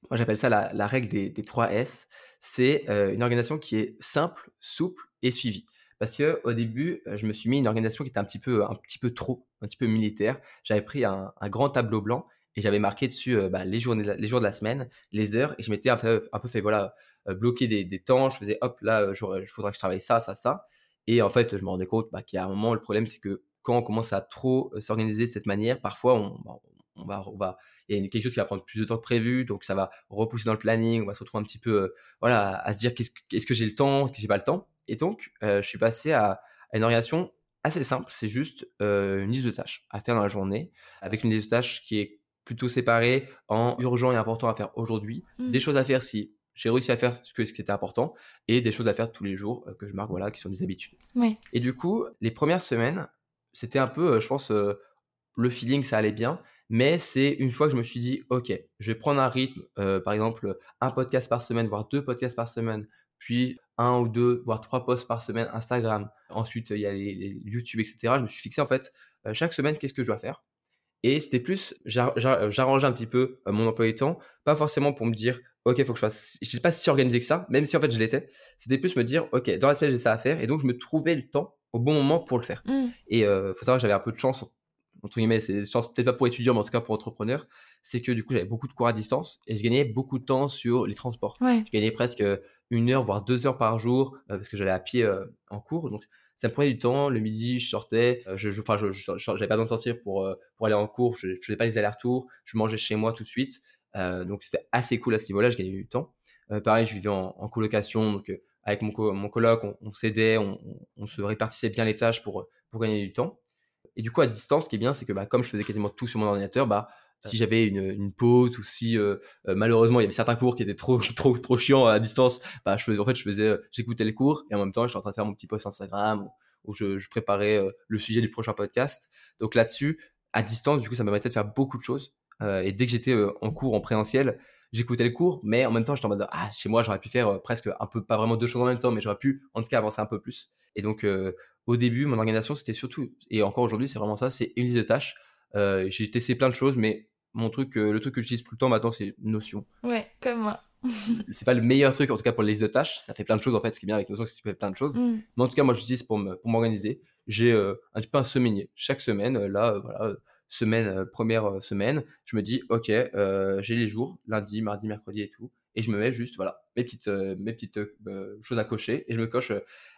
Moi, j'appelle ça la, règle des, des 3 S. C'est une organisation qui est simple, souple suivi. Parce que au début, euh, je me suis mis une organisation qui était un petit peu, un petit peu trop, un petit peu militaire. J'avais pris un, grand tableau blanc et j'avais marqué dessus euh, bah, les, jours, les jours de la semaine, les heures, et je m'étais un un peu fait voilà euh, bloquer des, temps. Je faisais hop là, je voudrais que je travaille ça, ça, ça. Et en fait, je me rendais compte bah, a un moment, le problème c'est que quand on commence à trop s'organiser de cette manière, parfois on, bah, on va, on va, il y a quelque chose qui va prendre plus de temps que prévu, donc ça va repousser dans le planning, on va se retrouver un petit peu, voilà, à se dire qu'est-ce, est-ce que j'ai le temps, que j'ai pas le temps. Et donc, euh, je suis passé à, une organisation assez simple. C'est juste euh, une liste de tâches à faire dans la journée, avec une liste de tâches qui est plutôt séparée en urgent et important à faire aujourd'hui, mmh. des choses à faire si j'ai réussi à faire ce, que, ce qui était important, et des choses à faire tous les jours euh, que je marque, voilà, qui sont des habitudes. Et du coup, les premières semaines, c'était un peu, je pense, le feeling, ça allait bien. Mais c'est une fois que je me suis dit, OK, je vais prendre un rythme, par exemple, un podcast par semaine, voire deux podcasts par semaine, puis un ou deux, voire trois posts par semaine Instagram. Ensuite, il y a les, YouTube, etc. Je me suis fixé en fait euh, chaque semaine qu'est-ce que je dois faire? Et c'était plus, j'arrangeais un petit peu euh, mon emploi du temps, pas forcément pour me dire, ok, il faut que je fasse. Je sais pas si organisé que ça, même si en fait je l'étais. C'était plus me dire, ok, dans la semaine j'ai ça à faire, et donc je me trouvais le temps au bon moment pour le faire. Mmh. Et il euh, faut savoir que j'avais un peu de chance entre guillemets, c'est peut-être pas pour étudiants, mais en tout cas pour entrepreneurs, c'est que du coup j'avais beaucoup de cours à distance et je gagnais beaucoup de temps sur les transports. Je gagnais presque une heure, voire deux heures par jour, euh, parce que j'allais à pied euh, en cours. Donc, ça me prenait du temps. Le midi, je sortais. Euh, je, enfin, je, j'avais pas besoin de sortir pour, pour aller en cours. Je, je faisais pas les allers-retours. Je mangeais chez moi tout de suite. donc, c'était assez cool à ce niveau-là. Je gagnais du temps. pareil, je vivais en, colocation. Donc, avec mon, mon coloc, on, s'aidait, on, on, se répartissait bien les tâches pour, pour gagner du temps. Et du coup, à distance, ce qui est bien, c'est que bah, comme je faisais quasiment tout sur mon ordinateur, bah, si j'avais une, une, pause ou si euh, euh, malheureusement il y avait certains cours qui étaient trop trop trop chiants à distance bah je faisais en fait je faisais euh, j'écoutais les cours et en même temps j'étais en train de faire mon petit post Instagram où, je, je, préparais le sujet du prochain podcast. Donc là-dessus à distance du coup ça me permettait de faire beaucoup de choses et dès que j'étais en cours en présentiel j'écoutais les cours mais en même temps j'étais en mode ah chez moi j'aurais pu faire presque un peu pas vraiment deux choses en même temps mais j'aurais pu en tout cas avancer un peu plus et donc au début mon organisation c'était surtout et encore aujourd'hui c'est vraiment ça c'est une liste de tâches euh, j'ai testé plein de choses, mais mon truc, euh, le truc que j'utilise tout le temps maintenant, c'est Notion. Ouais, comme moi. c'est pas le meilleur truc, en tout cas pour les listes de tâches. Ça fait plein de choses, en fait. Ce qui est bien avec Notion, c'est que tu fais plein de choses. Mm. Mais en tout cas, moi, j'utilise pour m'organiser. J'ai euh, un petit peu un semainier. Chaque semaine, là, voilà, semaine, première semaine, je me dis, OK, j'ai les jours, lundi, mardi, mercredi et tout. Et je me mets juste, voilà, mes petites, mes petites choses à cocher. Et je me coche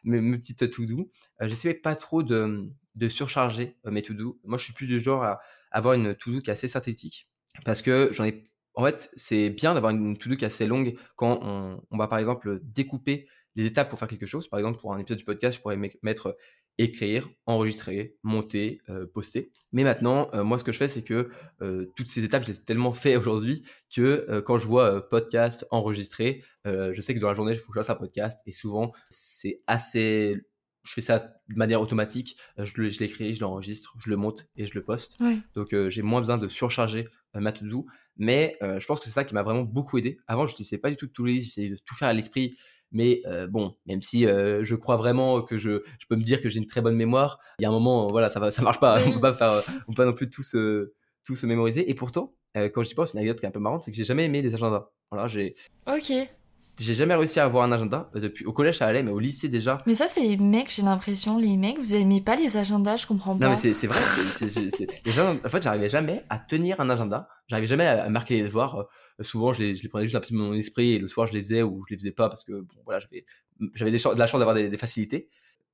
mes, mes, petites to-do. J'essaie pas trop de, de surcharger mes to-do. Moi, je suis plus du genre à avoir une to-do qui est assez synthétique. parce que j'en ai. En fait, c'est bien d'avoir une to-do qui est assez longue quand on, on, va par exemple découper les étapes pour faire quelque chose. Par exemple, pour un épisode du podcast, je pourrais mettre écrire, enregistrer, monter, euh, poster. Mais maintenant, euh, moi, ce que je fais, c'est que euh, toutes ces étapes, je les ai tellement fait aujourd'hui que quand je vois podcast, enregistrer, je sais que dans la journée, il faut que je fasse un podcast. Et souvent, c'est assez... Je fais ça de manière automatique. je l'écris, je l'enregistre, je le monte et je le poste. Donc, j'ai moins besoin de surcharger ma to-do. Mais je pense que c'est ça qui m'a vraiment beaucoup aidé. Avant, je n'utilisais pas du tout les j'essayais de tout faire à l'esprit mais euh, bon, même si euh, je crois vraiment que je, je peux me dire que j'ai une très bonne mémoire, il y a un moment, voilà, ça va, ça marche pas. on peut pas peut pas non plus tout se, tout se mémoriser. Et pourtant, euh, quand je dis pense, une anecdote qui est un peu marrante, c'est que j'ai jamais aimé les agendas. Voilà, j'ai. Ok. J'ai jamais réussi à avoir un agenda. Depuis au collège ça allait, mais au lycée déjà. Mais ça c'est les mecs, j'ai l'impression, les mecs, vous aimez pas les agendas, je comprends pas. Non mais c'est vrai, en fait j'arrivais jamais à tenir un agenda. J'arrivais jamais à, marquer les devoirs souvent je les, je les, prenais juste un petit peu dans mon esprit et le soir je les faisais ou je les faisais pas parce que bon voilà j'avais j'avais de la chance d'avoir des, facilités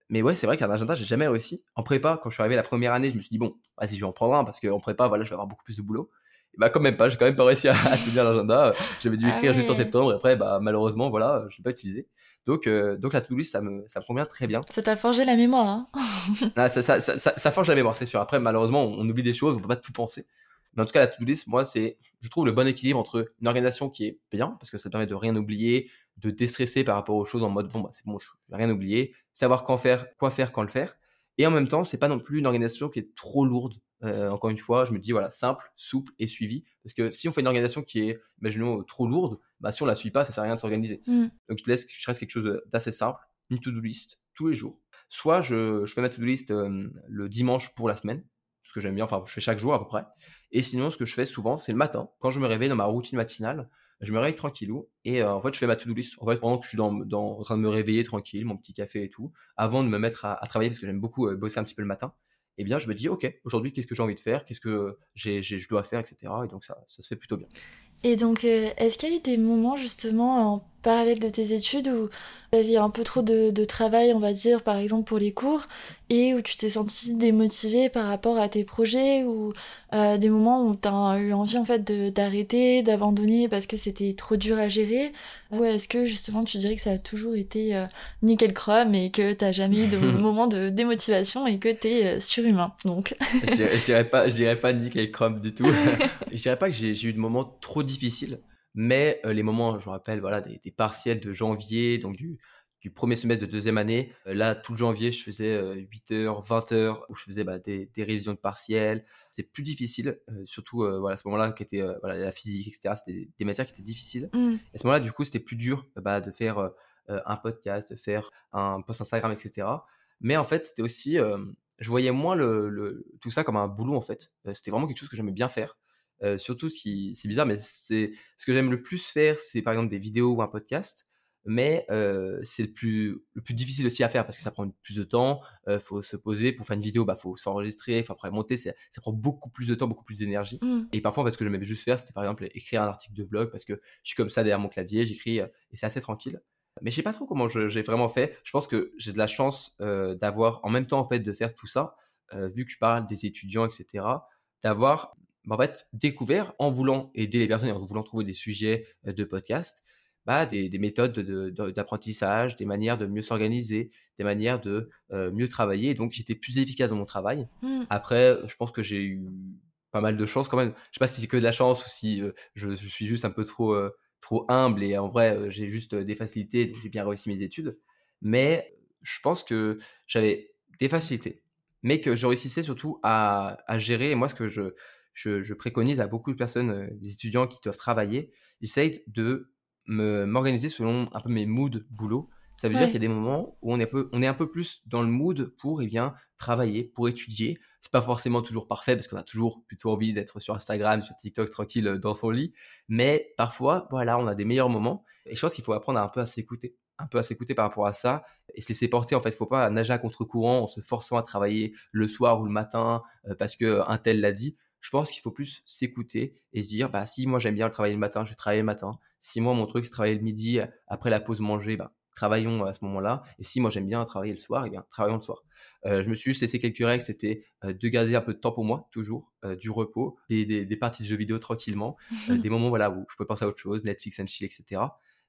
mais ouais c'est vrai qu'un agenda j'ai jamais réussi en prépa quand je suis arrivé la première année je me suis dit bon vas-y je vais en prendre un parce qu'en prépa voilà je vais avoir beaucoup plus de boulot bah quand même pas j'ai quand même pas réussi à, tenir l'agenda j'avais dû ah écrire juste en septembre et après bah malheureusement voilà je l'ai pas utilisé donc, euh, donc la to-do list, ça me, ça me convient très bien. Ça t'a forgé la mémoire. Hein ah, ça, ça, ça, ça, forge la mémoire, c'est sûr. Après, malheureusement, on, on oublie des choses, on peut pas tout penser. Mais en tout cas, la to-do list, moi, c'est, je trouve le bon équilibre entre une organisation qui est bien, parce que ça permet de rien oublier, de déstresser par rapport aux choses en mode, bon, bah, c'est bon, je vais rien oublier, savoir quand faire, quoi faire, quand le faire. Et en même temps, c'est pas non plus une organisation qui est trop lourde. Euh, encore une fois, je me dis, voilà, simple, souple et suivi. Parce que si on fait une organisation qui est, imaginons, trop lourde, bah, si on la suit pas, ça sert à rien de s'organiser. Mm. Donc, je laisse, je reste quelque chose d'assez simple, une to-do list tous les jours. Soit je, je fais ma to-do list euh, le dimanche pour la semaine, ce que j'aime bien, enfin je fais chaque jour à peu près. Et sinon, ce que je fais souvent, c'est le matin, quand je me réveille dans ma routine matinale, je me réveille tranquillou et euh, en fait je fais ma to-do list. En fait, pendant que je suis en train de me réveiller tranquille, mon petit café et tout, avant de me mettre à, travailler parce que j'aime beaucoup euh, bosser un petit peu le matin. Eh bien, je me dis, ok, aujourd'hui, qu'est-ce que j'ai envie de faire, qu'est-ce que je dois faire, etc. Et donc ça se fait plutôt bien. Et donc, euh, est-ce qu'il y a eu des moments justement en parallèle de tes études où tu avais un peu trop de, travail, on va dire, par exemple pour les cours, et où tu t'es senti démotivé par rapport à tes projets, ou euh, des moments où tu as eu envie en fait d'arrêter, d'abandonner parce que c'était trop dur à gérer, ou est-ce que justement tu dirais que ça a toujours été euh, nickel chrome et que tu jamais eu de moment de démotivation et que tu es surhumain donc? Je, dirais, dirais, pas, je dirais pas nickel chrome du tout. je dirais pas que j'ai eu de moments trop difficiles. Mais euh, les moments, je me rappelle, voilà, des, partiels de janvier, donc du, du, premier semestre de deuxième année. Euh, là, tout le janvier, je faisais 8 euh, heures, 20 heures, où je faisais bah, des, des, révisions de partiels. C'est plus difficile, surtout voilà, à ce moment-là, qui était voilà, la physique, etc. C'était des, matières qui étaient difficiles. Mmh. à ce moment-là, du coup, c'était plus dur bah, de faire un podcast, de faire un post Instagram, etc. Mais en fait, c'était aussi, je voyais moins le, le, tout ça comme un boulot, en fait. c'était vraiment quelque chose que j'aimais bien faire. Euh, surtout si c'est bizarre, mais c'est ce que j'aime le plus faire, c'est par exemple des vidéos ou un podcast. Mais euh, c'est le plus, le plus difficile aussi à faire parce que ça prend plus de temps. Il euh, faut se poser pour faire une vidéo, bah faut s'enregistrer, faut après monter. Ça prend beaucoup plus de temps, beaucoup plus d'énergie. Mmh. Et parfois, en fait, ce que j'aimais juste faire, c'était par exemple écrire un article de blog parce que je suis comme ça derrière mon clavier, j'écris et c'est assez tranquille. Mais je sais pas trop comment j'ai vraiment fait. Je pense que j'ai de la chance d'avoir en même temps en fait de faire tout ça, vu que je parle des étudiants, etc. D'avoir bah, en fait, découvert en voulant aider les personnes et en voulant trouver des sujets euh, de podcast, bah, des, des méthodes d'apprentissage, des manières de mieux s'organiser, des manières de euh, mieux travailler. donc, j'étais plus efficace dans mon travail. Mmh. Après, je pense que j'ai eu pas mal de chance quand même. Je sais pas si c'est que de la chance ou si euh, je, je, suis juste un peu trop, trop humble et en vrai, j'ai juste des facilités, j'ai bien réussi mes études. Mais je pense que j'avais des facilités, mais que je réussissais surtout à, à gérer. Et moi, ce que je, je, préconise à beaucoup de personnes, euh, des étudiants qui doivent travailler, j'essaye de m'organiser selon un peu mes moods boulot. Ça veut dire qu'il y a des moments où on est, un peu, on est un peu plus dans le mood pour eh bien, travailler, pour étudier. C'est pas forcément toujours parfait parce qu'on a toujours plutôt envie d'être sur Instagram, sur TikTok tranquille euh, dans son lit. Mais parfois, voilà, on a des meilleurs moments. Et je pense qu'il faut apprendre un peu à s'écouter un peu à s'écouter par rapport à ça et se laisser porter en fait faut pas nager à contre-courant en se forçant à travailler le soir ou le matin euh, parce que un tel l'a dit je pense qu'il faut plus s'écouter et se dire, bah, si moi j'aime bien le travailler le matin, je vais travailler le matin. Si moi mon truc c'est travailler le midi après la pause manger, bah, travaillons à ce moment-là. Et si moi j'aime bien travailler le soir, eh bien travaillons le soir. je me suis juste laissé quelques règles, c'était de garder un peu de temps pour moi, toujours, du repos, des, des, parties de jeux vidéo tranquillement, des moments voilà, où je peux penser à autre chose, Netflix and chill, etc.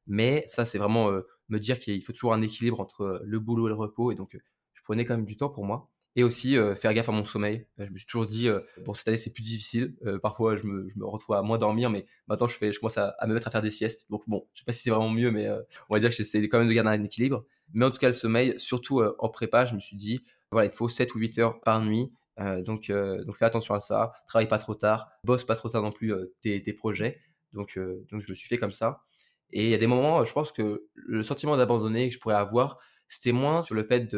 Mais ça, c'est vraiment me dire qu'il faut toujours un équilibre entre le boulot et le repos. Et donc, je prenais quand même du temps pour moi et aussi euh, faire gaffe à mon sommeil. Euh, je me suis toujours dit, euh, bon, cette année c'est plus difficile. parfois, je me, retrouve à moins dormir, mais maintenant je, commence à, me mettre à faire des siestes. Donc bon, je sais pas si c'est vraiment mieux, mais on va dire que j'essaie quand même de garder un équilibre. Mais en tout cas, le sommeil, surtout en prépa, je me suis dit, voilà, il faut 7 ou 8 heures par nuit. donc, fais attention à ça. Travaille pas trop tard. Bosse pas trop tard non plus tes, tes, projets. Donc, donc je me suis fait comme ça. Et il y a des moments, je pense que le sentiment d'abandonner que je pourrais avoir, c'était moins sur le fait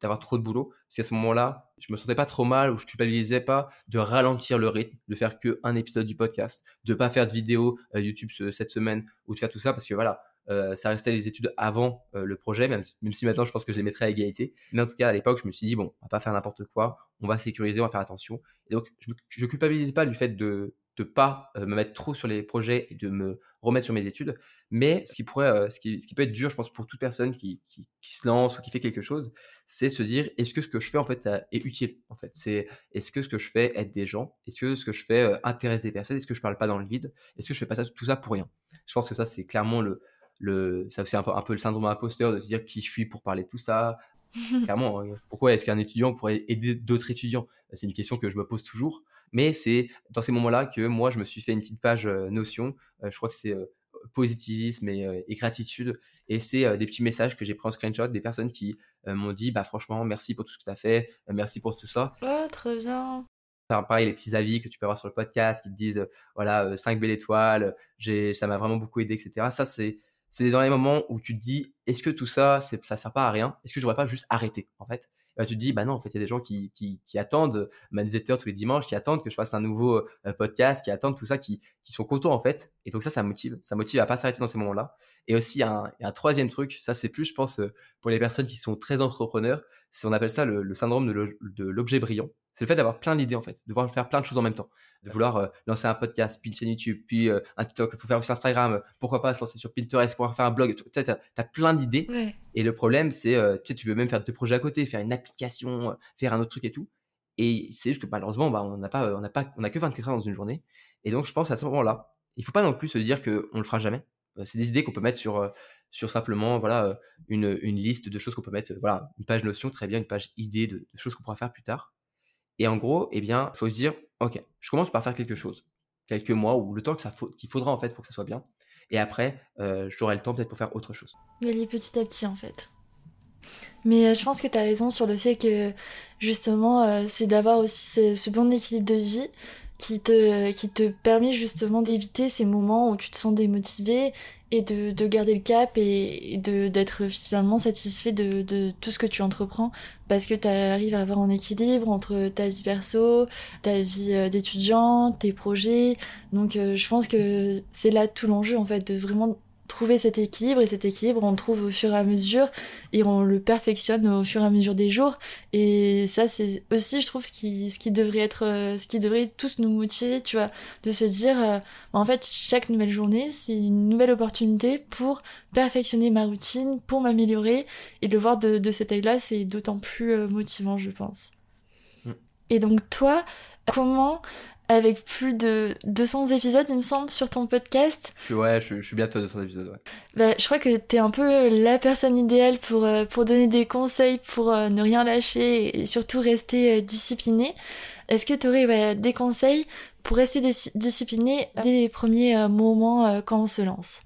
d'avoir trop de boulot. Parce qu'à ce moment-là, je me sentais pas trop mal ou je culpabilisais pas de ralentir le rythme, de faire que un épisode du podcast, de pas faire de vidéo euh, YouTube cette semaine ou de faire tout ça parce que voilà, euh, ça restait les études avant euh, le projet, même, même, si maintenant je pense que je les mettrais à égalité. Mais en tout cas, à l'époque, je me suis dit, bon, on va pas faire n'importe quoi, on va sécuriser, on va faire attention. Et donc, je, je culpabilisais pas du fait de, de pas me mettre trop sur les projets et de me remettre sur mes études. Mais ce qui pourrait, ce, qui, ce qui peut être dur, je pense, pour toute personne qui, qui, se lance ou qui fait quelque chose, c'est se dire est-ce que ce que je fais en fait est utile En fait, c'est est-ce que ce que je fais aide des gens? Est-ce que ce que je fais intéresse des personnes? Est-ce que je parle pas dans le vide? Est-ce que je fais pas tout ça pour rien? Je pense que ça, c'est clairement le, le, ça c'est un peu, un peu le syndrome imposteur de se dire qui je suis pour parler de tout ça. Clairement, hein, pourquoi est-ce qu'un étudiant pourrait aider d'autres étudiants? C'est une question que je me pose toujours. Mais c'est dans ces moments-là que moi, je me suis fait une petite page Notion. je crois que c'est positivisme et, gratitude. Et c'est des petits messages que j'ai pris en screenshot des personnes qui m'ont dit bah franchement merci pour tout ce que tu as fait, merci pour tout ça. Oh, très bien. pareil, les petits avis que tu peux avoir sur le podcast qui te disent voilà 5 belles étoiles, ça m'a vraiment beaucoup aidé, etc. Ça c'est c'est dans les moments où tu te dis est-ce que tout ça ça sert pas à rien? Est-ce que j'aurais pas juste arrêté en fait? Bah, tu te dis, bah non, en fait, il y a des gens qui, qui, qui attendent ma newsletter tous les dimanches, qui attendent que je fasse un nouveau euh, podcast, qui attendent tout ça, qui, qui sont contents, en fait. Et donc ça, ça motive. Ça motive à pas s'arrêter dans ces moments-là. Et aussi, un, un troisième truc, ça, c'est plus, je pense, euh, pour les personnes qui sont très entrepreneurs, c'est, on appelle ça le syndrome de l'objet brillant. C'est le fait d'avoir plein d'idées, en fait, de vouloir faire plein de choses en même temps de vouloir euh, lancer un podcast, puis une chaîne YouTube, puis un TikTok, il faut faire aussi Instagram, pourquoi pas se lancer sur Pinterest, pour faire un blog, tu sais, as, plein d'idées. Et le problème, c'est, tu sais, tu veux même faire deux projets à côté, faire une application, faire un autre truc et tout. Et c'est juste que malheureusement, bah, on n'a pas, on n'a pas, on a que 24 heures dans une journée. Et donc, je pense à ce moment-là, il faut pas non plus se dire qu'on le fera jamais. C'est des idées qu'on peut mettre sur, sur simplement, voilà, une, une liste de choses qu'on peut mettre, voilà, une page notion, très bien, une page idée de, de choses qu'on pourra faire plus tard. Et en gros, eh bien, faut se dire, ok, je commence par faire quelque chose, quelques mois ou le temps qu'il faudra en fait pour que ça soit bien. Et après, euh, j'aurai le temps peut-être pour faire autre chose. Y aller petit à petit en fait. Mais euh, je pense que tu as raison sur le fait que justement, euh, c'est d'avoir aussi ce, bon équilibre de vie qui te, qui te permet justement d'éviter ces moments où tu te sens démotivé et de, de garder le cap et, de d'être finalement satisfait de, de tout ce que tu entreprends parce que tu arrives à avoir un équilibre entre ta vie perso, ta vie euh, d'étudiant, tes projets. Donc euh, je pense que c'est là tout l'enjeu en fait de vraiment trouver cet équilibre et cet équilibre on le trouve au fur et à mesure et on le perfectionne au fur et à mesure des jours. Et ça c'est aussi je trouve ce qui ce qui devrait être euh, ce qui devrait tous nous motiver tu vois de se dire euh, bah, en fait chaque nouvelle journée c'est une nouvelle opportunité pour perfectionner ma routine pour m'améliorer. Et de le voir de, de cet œil là c'est d'autant plus euh, motivant je pense. Mm. et donc toi comment avec plus de 200 épisodes, il me semble, sur ton podcast. Ouais, je, suis bientôt à 200 épisodes, ouais. Bah, je crois que t'es un peu la personne idéale pour, euh, pour donner des conseils, pour euh, ne rien lâcher et surtout rester euh, discipliné. Est-ce que tu aurais des conseils pour rester discipliné dès les premiers moments quand on se lance?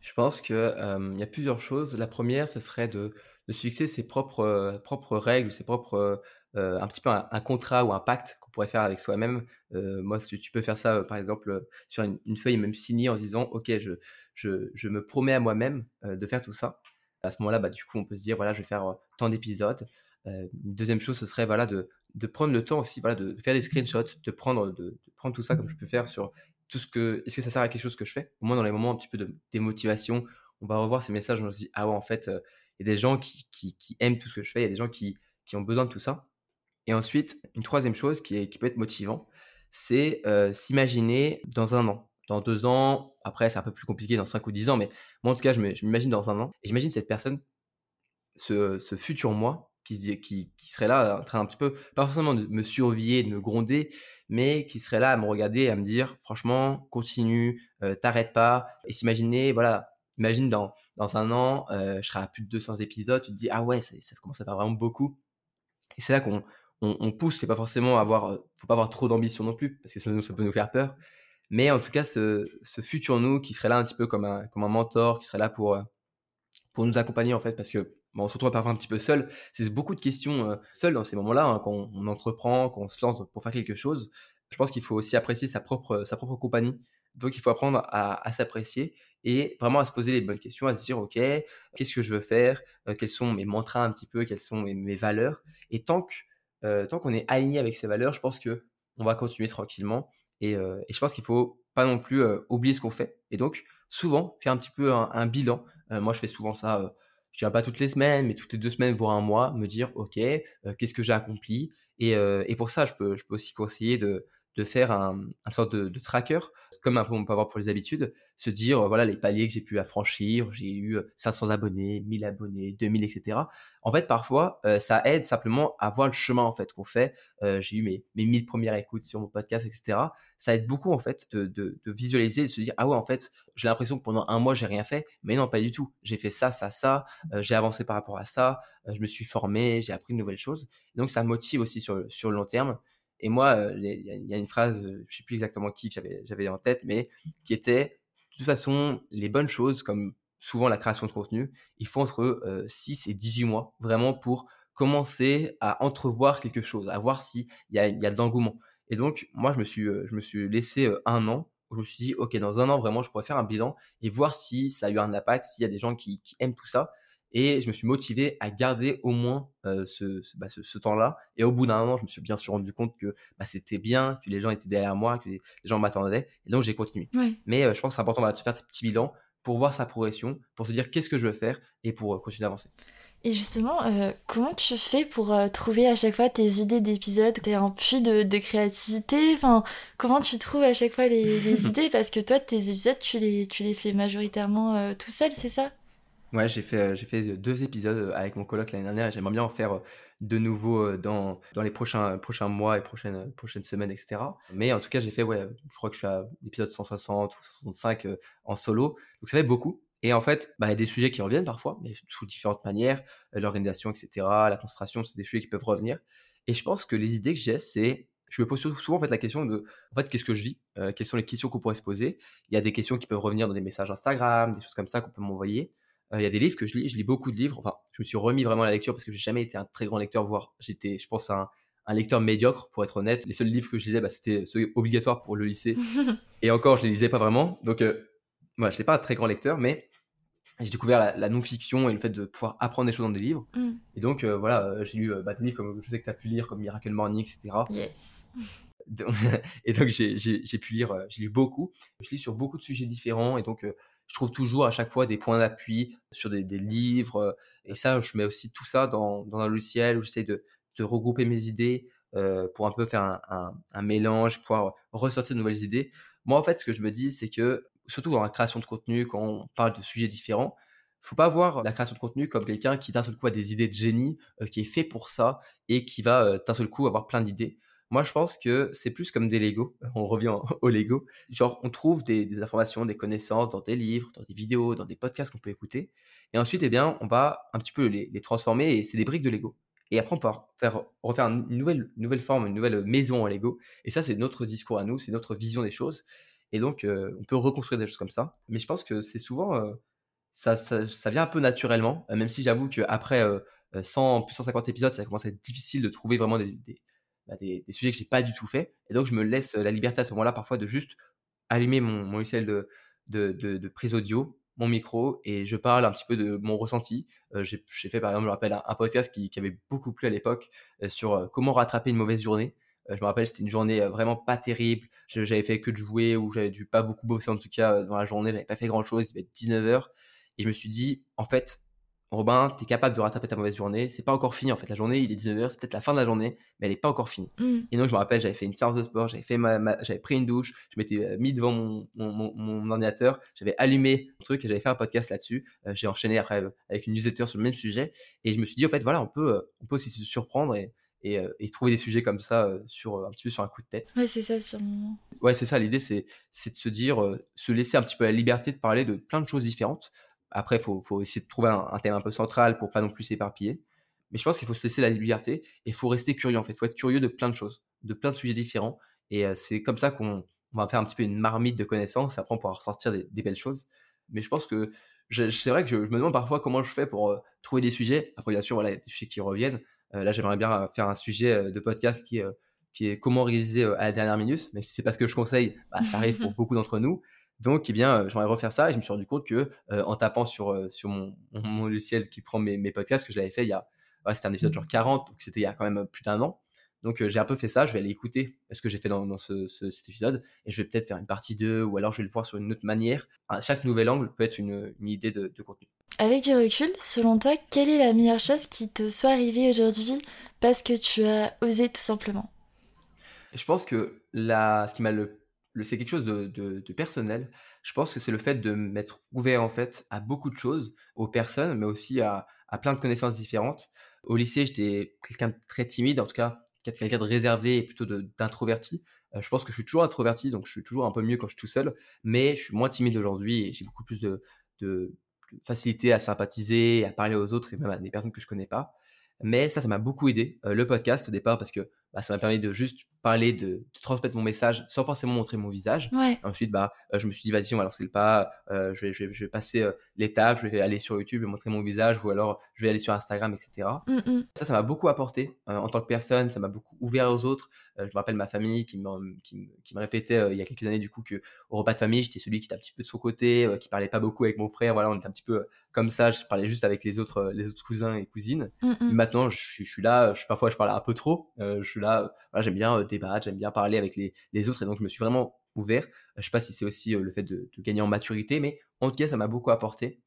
Je pense qu'il il y a plusieurs choses. La première, ce serait de, de se fixer ses propres, propres règles, ses propres euh, un petit peu un, contrat ou un pacte qu'on pourrait faire avec soi-même. Euh, moi, tu, tu peux faire ça, euh, par exemple, sur une, feuille même signée en se disant, OK, je, me promets à moi-même de faire tout ça. À ce moment-là, bah, du coup, on peut se dire, voilà, je vais faire tant d'épisodes. une deuxième chose, ce serait voilà, de, prendre le temps aussi voilà, de, faire des screenshots, de prendre, de, prendre tout ça comme je peux faire sur tout ce que. Est-ce que ça sert à quelque chose que je fais? Au moins, dans les moments un petit peu de démotivation, on va revoir ces messages, on se dit, ah ouais, en fait, il y a des gens qui, aiment tout ce que je fais, il y a des gens qui ont besoin de tout ça. Et ensuite, une troisième chose qui, peut être motivant, c'est euh, s'imaginer dans un an, dans deux ans, après c'est un peu plus compliqué dans cinq ou dix ans, mais moi en tout cas, je m'imagine dans un an, et j'imagine cette personne, ce, futur moi, qui, serait là en train un petit peu, pas forcément de me surveiller, de me gronder, mais qui serait là à me regarder à me dire, franchement, continue, euh, t'arrête pas, et s'imaginer, voilà, imagine dans, dans un an, euh, je serai à plus de 200 épisodes, tu te dis, ah ouais, ça, ça commence à faire vraiment beaucoup. Et c'est là qu'on on, pousse, c'est pas forcément avoir, euh, faut pas avoir trop d'ambition non plus, parce que ça, ça peut nous faire peur. Mais en tout cas, ce, ce, futur nous qui serait là un petit peu comme un, comme un mentor, qui serait là pour, pour nous accompagner en fait, parce que bon, on se retrouve parfois un petit peu seul. C'est beaucoup de questions euh, seul dans ces moments-là, hein, quand on, entreprend, quand on se lance pour faire quelque chose. Je pense qu'il faut aussi apprécier sa propre, sa propre compagnie. Donc, il faut apprendre à, s'apprécier et vraiment à se poser les bonnes questions, à se dire, OK, qu'est-ce que je veux faire? Euh, Quels sont mes mantras un petit peu? Quelles sont mes, valeurs? Et tant que euh, tant qu'on est aligné avec ces valeurs, je pense que on va continuer tranquillement. Et, euh, je pense qu'il faut pas non plus oublier ce qu'on fait. Et donc, souvent, faire un petit peu un, bilan. moi, je fais souvent ça je dirais pas toutes les semaines, mais toutes les deux semaines, voire un mois, me dire, OK, euh, qu'est-ce que j'ai accompli? Et, euh, pour ça, je peux aussi conseiller de, de faire un, un sorte de, de, tracker, comme un peu on peut avoir pour les habitudes, se dire euh, voilà les paliers que j'ai pu affranchir, j'ai eu 500 euh, abonnés, 1000 abonnés, 2000, etc. En fait, parfois, euh, ça aide simplement à voir le chemin en fait qu'on fait. j'ai eu mes, mes 1000 premières écoutes sur mon podcast, etc. Ça aide beaucoup en fait de, de, de visualiser, de se dire ah ouais en fait j'ai l'impression que pendant un mois j'ai rien fait, mais non pas du tout. J'ai fait ça, ça, ça, j'ai avancé par rapport à ça, je me suis formé, j'ai appris de nouvelles choses. donc ça motive aussi sur sur le long terme. Et moi, euh, il y, a une phrase, euh, je sais plus exactement qui j'avais en tête, mais qui était, de toute façon, les bonnes choses, comme souvent la création de contenu, il faut entre 6 euh, et 18 mois, vraiment pour commencer à entrevoir quelque chose, à voir s'il y a, y a de l'engouement. Et donc, moi, je me suis, je me suis laissé un an je me suis dit, OK, dans un an, vraiment, je pourrais faire un bilan et voir si ça a eu un impact, s'il y a des gens qui aiment tout ça. Et je me suis motivé à garder au moins euh, bah, ce, ce, temps-là. Et au bout d'un moment, je me suis bien sûr rendu compte que bah, c'était bien, que les gens étaient derrière moi, que les, gens m'attendaient. Et donc, j'ai continué. Mais euh, je pense que c'est important de faire des petits bilans pour voir sa progression, pour se dire qu'est-ce que je veux faire et pour euh, continuer d'avancer. Et justement, comment tu fais pour trouver à chaque fois tes idées d'épisodes? T'es un puits de, de, créativité? Enfin, Comment tu trouves à chaque fois les, les idées? Parce que toi, tes épisodes, tu les, tu les fais majoritairement tout seul, c'est ça? Ouais, j'ai fait, euh, j'ai fait deux épisodes euh, avec mon coloc l'année dernière et j'aimerais bien en faire euh, de nouveau dans, dans les prochains, prochains mois et prochaines, prochaines semaines, etc. Mais en tout cas, j'ai fait, ouais, je crois que je suis à l'épisode 160 ou 165 en solo. Donc ça fait beaucoup. Et en fait, bah, il y a des sujets qui reviennent parfois, mais sous différentes manières. L'organisation, etc., la concentration, c'est des sujets qui peuvent revenir. Et je pense que les idées que j'ai, c'est je me pose souvent en fait la question de en fait qu'est-ce que je vis quelles sont les questions qu'on pourrait se poser? Il y a des questions qui peuvent revenir dans des messages Instagram des choses comme ça qu'on peut m'envoyer euh, il y a des livres que je lis, je lis beaucoup de livres. Enfin, je me suis remis vraiment à la lecture parce que j'ai jamais été un très grand lecteur, voire j'étais, je pense, un, un lecteur médiocre pour être honnête. Les seuls livres que je lisais, bah, c'était ceux obligatoires pour le lycée. et encore, je les lisais pas vraiment. Donc, euh, voilà, je n'étais pas un très grand lecteur, mais j'ai découvert la, non-fiction et le fait de pouvoir apprendre des choses dans des livres. Mm. Et donc, euh, voilà, j'ai lu bah, des livres comme je sais que tu as pu lire, comme Miracle Morning, etc. Yes. et donc, j'ai pu lire, j'ai lu beaucoup. Je lis sur beaucoup de sujets différents. Et donc, je trouve toujours à chaque fois des points d'appui sur des, livres. Et ça, je mets aussi tout ça dans, un logiciel où j'essaie de, regrouper mes idées pour un peu faire un, mélange, pouvoir ressortir de nouvelles idées. Moi, en fait, ce que je me dis, c'est que, surtout dans la création de contenu, quand on parle de sujets différents, faut pas voir la création de contenu comme quelqu'un qui d'un seul coup a des idées de génie, qui est fait pour ça et qui va d'un seul coup avoir plein d'idées. Moi, je pense que c'est plus comme des Lego. On revient au Lego. Genre, on trouve des, informations, des connaissances dans des livres, dans des vidéos, dans des podcasts qu'on peut écouter. Et ensuite, eh bien, on va un petit peu les, transformer et c'est des briques de Lego. Et après, on peut faire, refaire une nouvelle, nouvelle forme, une nouvelle maison en Lego. Et ça, c'est notre discours à nous, c'est notre vision des choses. Et donc, euh, on peut reconstruire des choses comme ça. Mais je pense que c'est souvent, euh, ça, ça, vient un peu naturellement, euh, même si j'avoue qu'après 100, plus 150 épisodes, ça commence à être difficile de trouver vraiment des, bah, des, sujets que j'ai pas du tout fait. Et donc, je me laisse la liberté à ce moment-là, parfois, de juste allumer mon, mon de, de, prise audio, mon micro, et je parle un petit peu de mon ressenti. Euh, j'ai fait, par exemple, je me rappelle, un, podcast qui, qui, avait beaucoup plu à l'époque euh, sur euh, comment rattraper une mauvaise journée. je me rappelle, c'était une journée vraiment pas terrible. J'avais fait que de jouer, ou j'avais dû pas beaucoup bosser en tout cas dans la journée. J'avais pas fait grand chose, il devait être 19h. Et je me suis dit, en fait, Robin, tu es capable de rattraper ta mauvaise journée. C'est pas encore fini en fait. La journée, il est 19h, c'est peut-être la fin de la journée, mais elle n'est pas encore finie. Mm. Et donc, je me rappelle, j'avais fait une séance de sport, j'avais, fait j'avais pris une douche, je m'étais euh, mis devant mon, mon, ordinateur, j'avais allumé mon truc et j'avais fait un podcast là-dessus. Euh, j'ai enchaîné après avec une newsletter sur le même sujet. Et je me suis dit, en fait, voilà, on peut, euh, on peut aussi se surprendre et, et, trouver des sujets comme ça sur un petit peu sur un coup de tête. Ouais, c'est ça, sur Ouais, c'est ça. L'idée, c'est, c'est de se dire, se laisser un petit peu la liberté de parler de plein de choses différentes. Après, il faut, essayer de trouver un, thème un peu central pour pas non plus s'éparpiller. Mais je pense qu'il faut se laisser la liberté et il faut rester curieux en fait. Il faut être curieux de plein de choses, de plein de sujets différents. Et euh, c'est comme ça qu'on va faire un petit peu une marmite de connaissances. Après, on pourra ressortir des, belles choses. Mais je pense que c'est vrai que je, me demande parfois comment je fais pour euh, trouver des sujets. Après, bien sûr, voilà, il y a des sujets qui reviennent. Euh, là, j'aimerais bien faire un sujet de podcast qui, qui est comment réaliser à la dernière minute. Même si c'est pas ce que je conseille, bah, ça arrive pour beaucoup d'entre nous. Donc, eh bien, euh, j'aimerais refaire ça et je me suis rendu compte que euh, en tapant sur, euh, sur mon, mon, logiciel qui prend mes, mes podcasts, que je l'avais fait il y a, c'était un épisode genre 40, donc c'était il y a quand même plus d'un an. Donc, j'ai un peu fait ça, je vais aller écouter ce que j'ai fait dans, dans ce, cet épisode et je vais peut-être faire une partie 2 ou alors je vais le voir sur une autre manière. chaque nouvel angle peut être une, une idée de, de, contenu. Avec du recul, selon toi, quelle est la meilleure chose qui te soit arrivée aujourd'hui parce que tu as osé tout simplement? Je pense que la, ce qui m'a le c'est quelque chose de, personnel. Je pense que c'est le fait de m'être ouvert en fait à beaucoup de choses, aux personnes, mais aussi à, plein de connaissances différentes. Au lycée, j'étais quelqu'un de très timide, en tout cas quelqu'un de réservé et plutôt d'introverti. Euh, je pense que je suis toujours introverti, donc je suis toujours un peu mieux quand je suis tout seul, mais je suis moins timide aujourd'hui et j'ai beaucoup plus de, facilité à sympathiser, à parler aux autres et même à des personnes que je connais pas. Mais ça, ça m'a beaucoup aidé, euh, le podcast au départ, parce que bah, ça m'a permis de juste parler, de, de, transmettre mon message sans forcément montrer mon visage. Ensuite, bah, euh, je me suis dit, vas-y, on va lancer le pas, euh, je, vais, je, vais, je, vais, passer euh, l'étape, je vais aller sur YouTube, je vais montrer mon visage, ou alors je vais aller sur Instagram, etc. Mmh, mmh. Ça, ça m'a beaucoup apporté en tant que personne, ça m'a beaucoup ouvert aux autres. je me rappelle ma famille qui, qui, qui me répétait il y a quelques années, du coup, que au repas de famille, j'étais celui qui était un petit peu de son côté, qui parlait pas beaucoup avec mon frère, voilà, on était un petit peu comme ça, je parlais juste avec les autres, les autres cousins et cousines. Mmh, maintenant, je, je, suis là, je, parfois je parle un peu trop, je suis là, voilà, j'aime bien j'aime bien parler avec les, autres. Et donc, je me suis vraiment ouvert. Je sais pas si c'est aussi le fait de, gagner en maturité, mais en tout cas, ça m'a beaucoup apporté.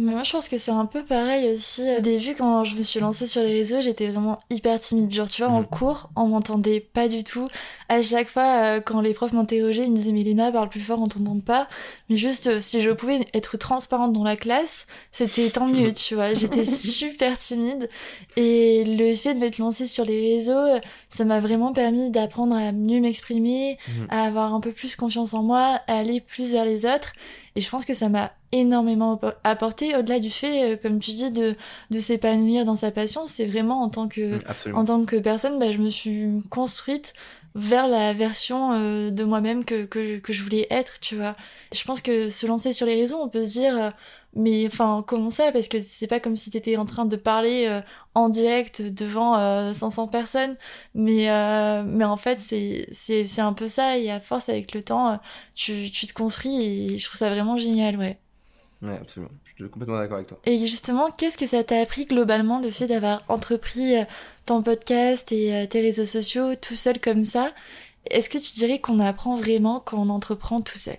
Mais moi, je pense que c'est un peu pareil aussi. Au début, quand je me suis lancée sur les réseaux, j'étais vraiment hyper timide. Genre, tu vois, en mm. cours, on m'entendait pas du tout. À chaque fois, euh, quand les profs m'interrogeaient, ils me disaient, Mélina, parle plus fort, on t'entend pas. Mais juste, euh, si je pouvais être transparente dans la classe, c'était tant mieux, tu vois. J'étais super timide. Et le fait de m'être lancée sur les réseaux, ça m'a vraiment permis d'apprendre à mieux m'exprimer, mm. à avoir un peu plus confiance en moi, à aller plus vers les autres. Et je pense que ça m'a énormément apporté au-delà du fait, euh, comme tu dis, de, de s'épanouir dans sa passion. C'est vraiment en tant que, mm, en tant que personne, bah, je me suis construite vers la version euh, de moi-même que, que, que, je voulais être, tu vois. Je pense que se lancer sur les réseaux, on peut se dire, euh, mais enfin, comment ça? Parce que c'est pas comme si t'étais en train de parler euh, en direct devant 500 personnes, mais, mais en fait, c'est, un peu ça, et à force, avec le temps, tu, tu te construis, et je trouve ça vraiment génial, ouais. Ouais, absolument. Je suis complètement d'accord avec toi. Et justement, qu'est-ce que ça t'a appris globalement, le fait d'avoir entrepris euh, ton podcast et euh, tes réseaux sociaux tout seul comme ça? Est-ce que tu dirais qu'on apprend vraiment quand on entreprend tout seul?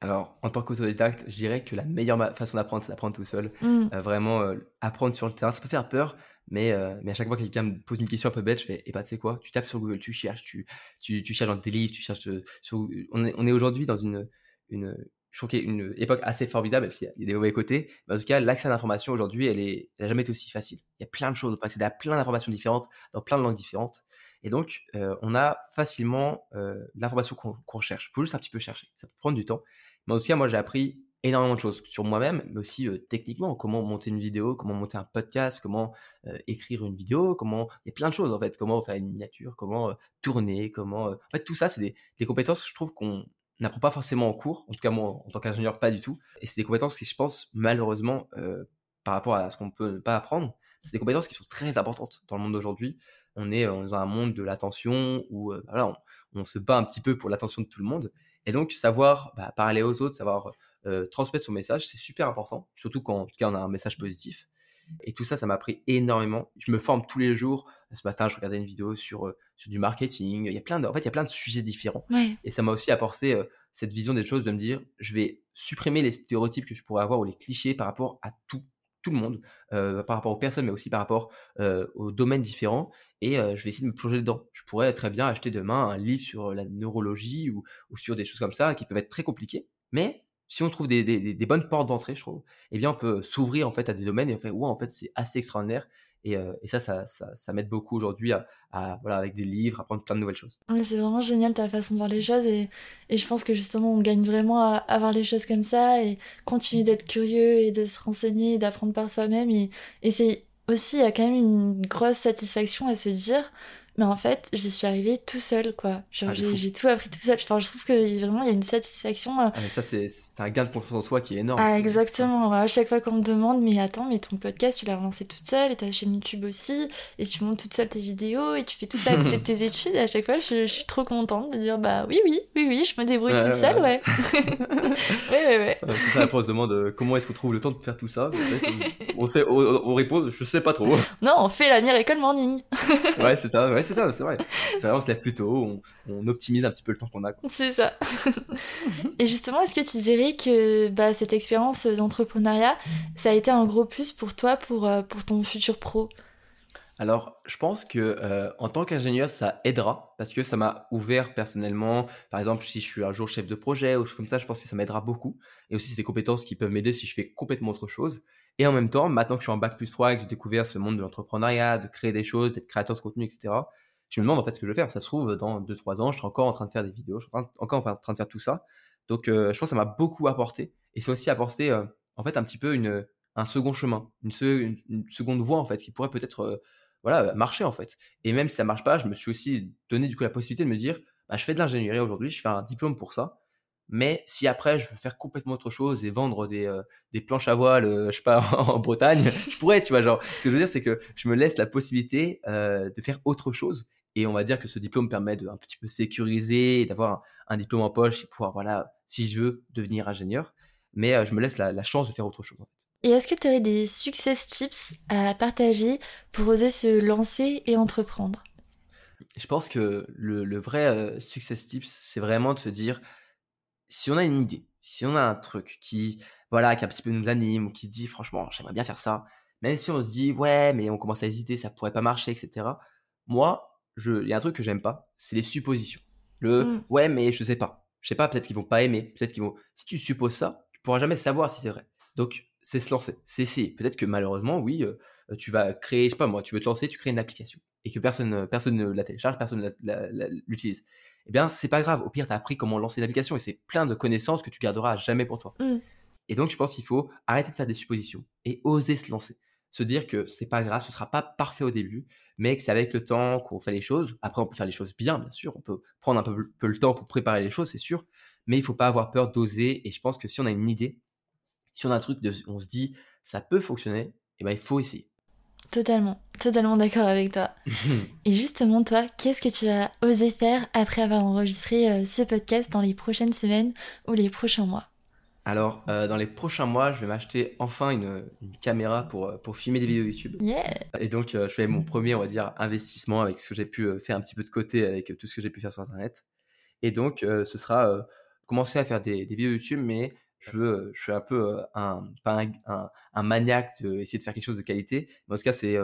Alors, en tant qu'autodidacte, je dirais que la meilleure façon d'apprendre, c'est d'apprendre tout seul. Mm. Euh, vraiment, apprendre sur le terrain, ça peut faire peur, mais, mais à chaque fois que quelqu'un me pose une question un peu bête, je fais, eh ben, tu sais quoi, tu tapes sur Google, tu cherches, tu, tu, tu cherches dans tes livres, tu cherches sur... On est, on est aujourd'hui dans une, une, je trouve qu'il y a une époque assez formidable, même s'il y a des mauvais côtés. Mais en tout cas, l'accès à l'information aujourd'hui, elle est, n'a jamais été aussi facile. Il y a plein de choses, on peut accéder à plein d'informations différentes, dans plein de langues différentes. Et donc, euh, on a facilement euh, l'information qu'on recherche. Il faut juste un petit peu chercher. Ça peut prendre du temps. Mais en tout cas, moi, j'ai appris énormément de choses sur moi-même, mais aussi euh, techniquement, comment monter une vidéo, comment monter un podcast, comment écrire une vidéo, comment... Il y a plein de choses, en fait. Comment faire une miniature, comment tourner, comment... En fait, tout ça, c'est des, des compétences que je trouve qu'on n'apprend pas forcément en cours, en tout cas moi en tant qu'ingénieur pas du tout, et c'est des compétences qui je pense malheureusement euh, par rapport à ce qu'on peut pas apprendre, c'est des compétences qui sont très importantes dans le monde d'aujourd'hui. On est euh, dans un monde de l'attention où euh, voilà, on, se bat un petit peu pour l'attention de tout le monde, et donc savoir bah, parler aux autres, savoir transmettre son message, c'est super important, surtout quand en tout cas on a un message positif. Et tout ça, ça m'a appris énormément. Je me forme tous les jours. Ce matin, je regardais une vidéo sur, euh, sur du marketing. Il y a plein de, en fait, il y a plein de sujets différents. Et ça m'a aussi apporté euh, cette vision des choses de me dire, je vais supprimer les stéréotypes que je pourrais avoir ou les clichés par rapport à tout. tout le monde, par rapport aux personnes, mais aussi par rapport aux domaines différents. Et je vais essayer de me plonger dedans. Je pourrais très bien acheter demain un livre sur la neurologie ou, ou sur des choses comme ça qui peuvent être très compliquées. Mais si on trouve des, des, bonnes portes d'entrée, je trouve, eh bien, on peut s'ouvrir en fait à des domaines et on fait, ouais, en fait, c'est assez extraordinaire. Et, et ça, ça, ça, m'aide beaucoup aujourd'hui à, voilà, avec des livres, apprendre plein de nouvelles choses. c'est vraiment génial ta façon de voir les choses et, et, je pense que justement, on gagne vraiment à, à, voir les choses comme ça et continuer d'être curieux et de se renseigner et d'apprendre par soi-même. Et, et c'est aussi, il y a quand même une grosse satisfaction à se dire, mais en fait, j'y suis arrivée tout seul, quoi. Genre, ah, j'ai tout appris tout seul. Enfin, je trouve que vraiment, il y a une satisfaction. Euh, ah, mais ça, c'est un gain de confiance en soi qui est énorme. Ah, exactement. À chaque fois qu'on me demande, mais attends, mais ton podcast, tu l'as relancé toute seule, et ta chaîne YouTube aussi, et tu montes toute seule tes vidéos, et tu fais tout ça à côté de tes études. à chaque fois, je, suis trop contente de dire, bah oui, oui, oui, oui, je me débrouille toute seule, ouais. ouais, ouais, ouais. C'est ça, après, on se demande euh, comment est-ce qu'on trouve le temps de faire tout ça. on, sait, on, répond, je sais pas trop. non, on fait la Miracle Morning. ouais, c'est ça, ouais, c'est ça, c'est vrai. C'est vrai, on se lève plus tôt, on, optimise un petit peu le temps qu'on a. C'est ça. Et justement, est-ce que tu dirais que bah, cette expérience d'entrepreneuriat, ça a été un gros plus pour toi, pour, euh, pour ton futur pro? Alors, je pense que euh, en tant qu'ingénieur, ça aidera parce que ça m'a ouvert personnellement. Par exemple, si je suis un jour chef de projet ou comme ça, je pense que ça m'aidera beaucoup. Et aussi, c'est des compétences qui peuvent m'aider si je fais complètement autre chose. Et en même temps, maintenant que je suis en bac plus 3 et que j'ai découvert ce monde de l'entrepreneuriat, de créer des choses, d'être créateur de contenu, etc., je me demande en fait ce que je vais faire. Ça se trouve, dans 2-3 ans, je serai encore en train de faire des vidéos, je serai encore en train de faire tout ça. Donc, euh, je pense que ça m'a beaucoup apporté. Et c'est aussi apporté, euh, en fait, un petit peu une, un second chemin, une, seconde voie, en fait, qui pourrait peut-être euh, voilà, marcher, en fait. Et même si ça marche pas, je me suis aussi donné, du coup, la possibilité de me dire, bah, je fais de l'ingénierie aujourd'hui, je fais un diplôme pour ça. Mais si après je veux faire complètement autre chose et vendre des, des planches à voile, je sais pas, en Bretagne, je pourrais, tu vois, genre, ce que je veux dire, c'est que je me laisse la possibilité de faire autre chose et on va dire que ce diplôme permet de un petit peu sécuriser, d'avoir un, diplôme en poche et pouvoir, voilà, si je veux, devenir ingénieur. Mais euh, je me laisse la, chance de faire autre chose, en fait. Et est-ce que tu aurais des success tips à partager pour oser se lancer et entreprendre? Je pense que le, vrai euh, success tips, c'est vraiment de se dire, si on a une idée, si on a un truc qui, voilà, qui un petit peu nous anime ou qui se dit, franchement, j'aimerais bien faire ça, même si on se dit, ouais, mais on commence à hésiter, ça pourrait pas marcher, etc. Moi, il y a un truc que j'aime pas, c'est les suppositions. Le mm. ouais, mais je sais pas. Je sais pas, peut-être qu'ils vont pas aimer, peut-être qu'ils vont. Si tu supposes ça, tu pourras jamais savoir si c'est vrai. Donc, c'est se lancer, c'est essayer. Peut-être que malheureusement, oui, euh, tu vas créer, je sais pas moi, tu veux te lancer, tu crées une application et que personne, personne ne la télécharge, personne ne l'utilise. Eh bien, c'est pas grave. Au pire, tu as appris comment lancer l'application et c'est plein de connaissances que tu garderas jamais pour toi. Mm. Et donc, je pense qu'il faut arrêter de faire des suppositions et oser se lancer se dire que c'est pas grave, ce sera pas parfait au début, mais que c'est avec le temps qu'on fait les choses. Après, on peut faire les choses bien, bien sûr, on peut prendre un peu, le temps pour préparer les choses, c'est sûr, mais il faut pas avoir peur d'oser. Et je pense que si on a une idée, si on a un truc, de, on se dit ça peut fonctionner, eh ben il faut essayer. Totalement, totalement d'accord avec toi. et justement, toi, qu'est-ce que tu as osé faire après avoir enregistré euh, ce podcast dans les prochaines semaines ou les prochains mois? Alors, euh, dans les prochains mois, je vais m'acheter enfin une, caméra pour, euh, pour filmer des vidéos YouTube. Et donc, euh, je fais mon premier, on va dire, investissement avec ce que j'ai pu faire un petit peu de côté avec tout ce que j'ai pu faire sur Internet. Et donc, ce sera commencer à faire des, vidéos YouTube, mais je veux, je suis un peu un, pas un, un, maniaque d'essayer de faire quelque chose de qualité. Mais en tout cas, c'est,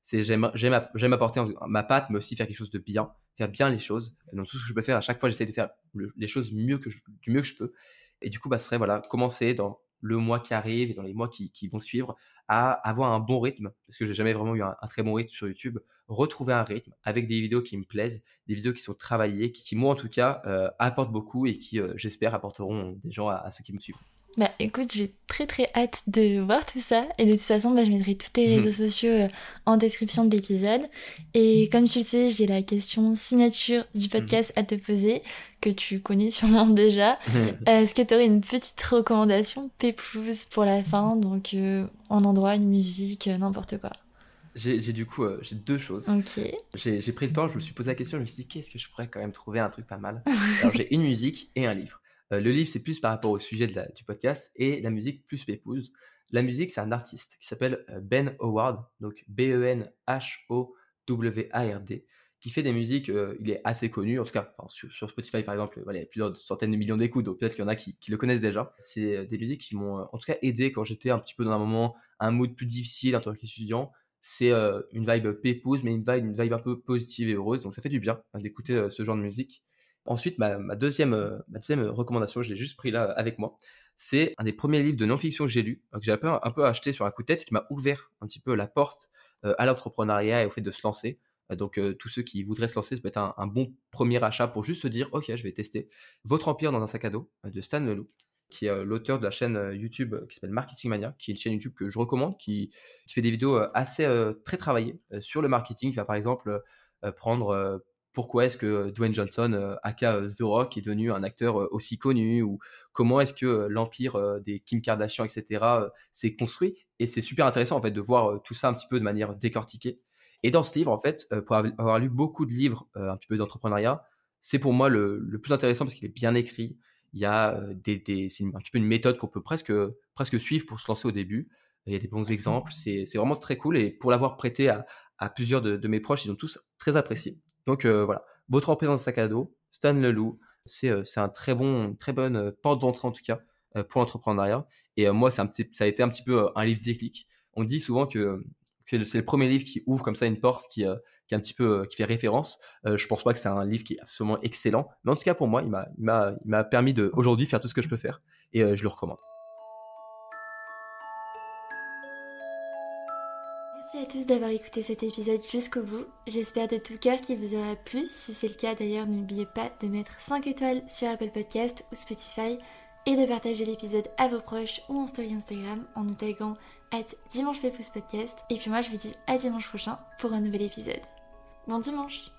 c'est j'aime, j'aime, apporter ma patte, mais aussi faire quelque chose de bien, faire bien les choses. Donc, tout ce que je peux faire, à chaque fois, j'essaie de faire les choses mieux que du mieux que je peux. Et du coup, bah, ce serait voilà, commencer dans le mois qui arrive et dans les mois qui, vont suivre à avoir un bon rythme, parce que j'ai jamais vraiment eu un, très bon rythme sur YouTube, retrouver un rythme avec des vidéos qui me plaisent, des vidéos qui sont travaillées, qui, moi en tout cas euh, apportent beaucoup et qui, euh, j'espère, apporteront des gens à ceux qui me suivent. Bah écoute, j'ai très très hâte de voir tout ça. Et de toute façon, bah, je mettrai tous tes réseaux sociaux euh, en description de l'épisode. Et comme tu le sais, j'ai la question signature du mhm. podcast à te poser, que tu connais sûrement déjà. Est-ce que tu aurais une petite recommandation pépouze pour la fin? Donc euh, en endroit, une musique, euh, n'importe quoi. J'ai du coup j'ai deux choses. Ok. J'ai pris le temps, je me suis posé la question, je me suis dit qu'est-ce que je pourrais quand même trouver un truc pas mal? Alors j'ai une musique et un livre. Euh, le livre, c'est plus par rapport au sujet du podcast et la musique plus pépouse. La musique, c'est un artiste qui s'appelle euh, Ben Howard, donc B-E-N-H-O-W-A-R-D, qui fait des musiques, il est assez connu, en tout cas sur, Spotify par exemple, il y a plusieurs centaines de millions d'écoutes, donc peut-être qu'il y en a qui, le connaissent déjà. C'est des musiques qui m'ont en tout cas aidé quand j'étais un petit peu dans un moment, un mood plus difficile en tant qu'étudiant. C'est une vibe pépouse, mais une vibe, une vibe un peu positive et heureuse, donc ça fait du bien hein, d'écouter ce genre de musique. Ensuite, ma, deuxième, ma deuxième recommandation, je l'ai juste pris là avec moi, c'est un des premiers livres de non-fiction que j'ai lu, que j'ai un peu, acheté sur un coup de tête, qui m'a ouvert un petit peu la porte à l'entrepreneuriat et au fait de se lancer. Donc, tous ceux qui voudraient se lancer, ça peut être un, bon premier achat pour juste se dire, OK, je vais tester Votre Empire dans un sac à dos de Stan Leloup, qui est l'auteur de la chaîne YouTube qui s'appelle Marketing Mania, qui est une chaîne YouTube que je recommande, qui, fait des vidéos assez très travaillées sur le marketing, qui va par exemple prendre pourquoi est-ce que Dwayne Johnson, aka The Rock, est devenu un acteur aussi connu, ou comment est-ce que l'empire des Kim Kardashian, etc., s'est construit. Et c'est super intéressant en fait de voir tout ça un petit peu de manière décortiquée. Et dans ce livre, en fait, euh, pour avoir lu beaucoup de livres euh, un petit peu d'entrepreneuriat, c'est pour moi le, plus intéressant parce qu'il est bien écrit. Il y a euh, des, c'est un petit peu une méthode qu'on peut presque, presque suivre pour se lancer au début. Il y a des bons exemples. C'est, vraiment très cool. Et pour l'avoir prêté à, à plusieurs de, mes proches, ils ont tous très apprécié. Donc voilà, beau trempé dans le sac à dos, Stan Leloup, c'est, c'est un très bon, très bonne porte d'entrée en tout cas pour l'entrepreneuriat. Et moi, un petit, ça a été un petit peu un livre déclic. On dit souvent que c'est le premier livre qui ouvre comme ça une porte qui, euh, qui un petit peu euh, qui fait référence. Euh, je pense pas que c'est un livre qui est absolument excellent, mais en tout cas pour moi, il m'a il m'a permis de aujourd'hui faire tout ce que je peux faire et je le recommande. À tous d'avoir écouté cet épisode jusqu'au bout. J'espère de tout cœur qu'il vous aura plu. Si c'est le cas d'ailleurs, n'oubliez pas de mettre 5 étoiles sur Apple Podcast ou Spotify et de partager l'épisode à vos proches ou en story Instagram en nous taguant at dimanche podcast. Et puis moi je vous dis à dimanche prochain pour un nouvel épisode. Bon dimanche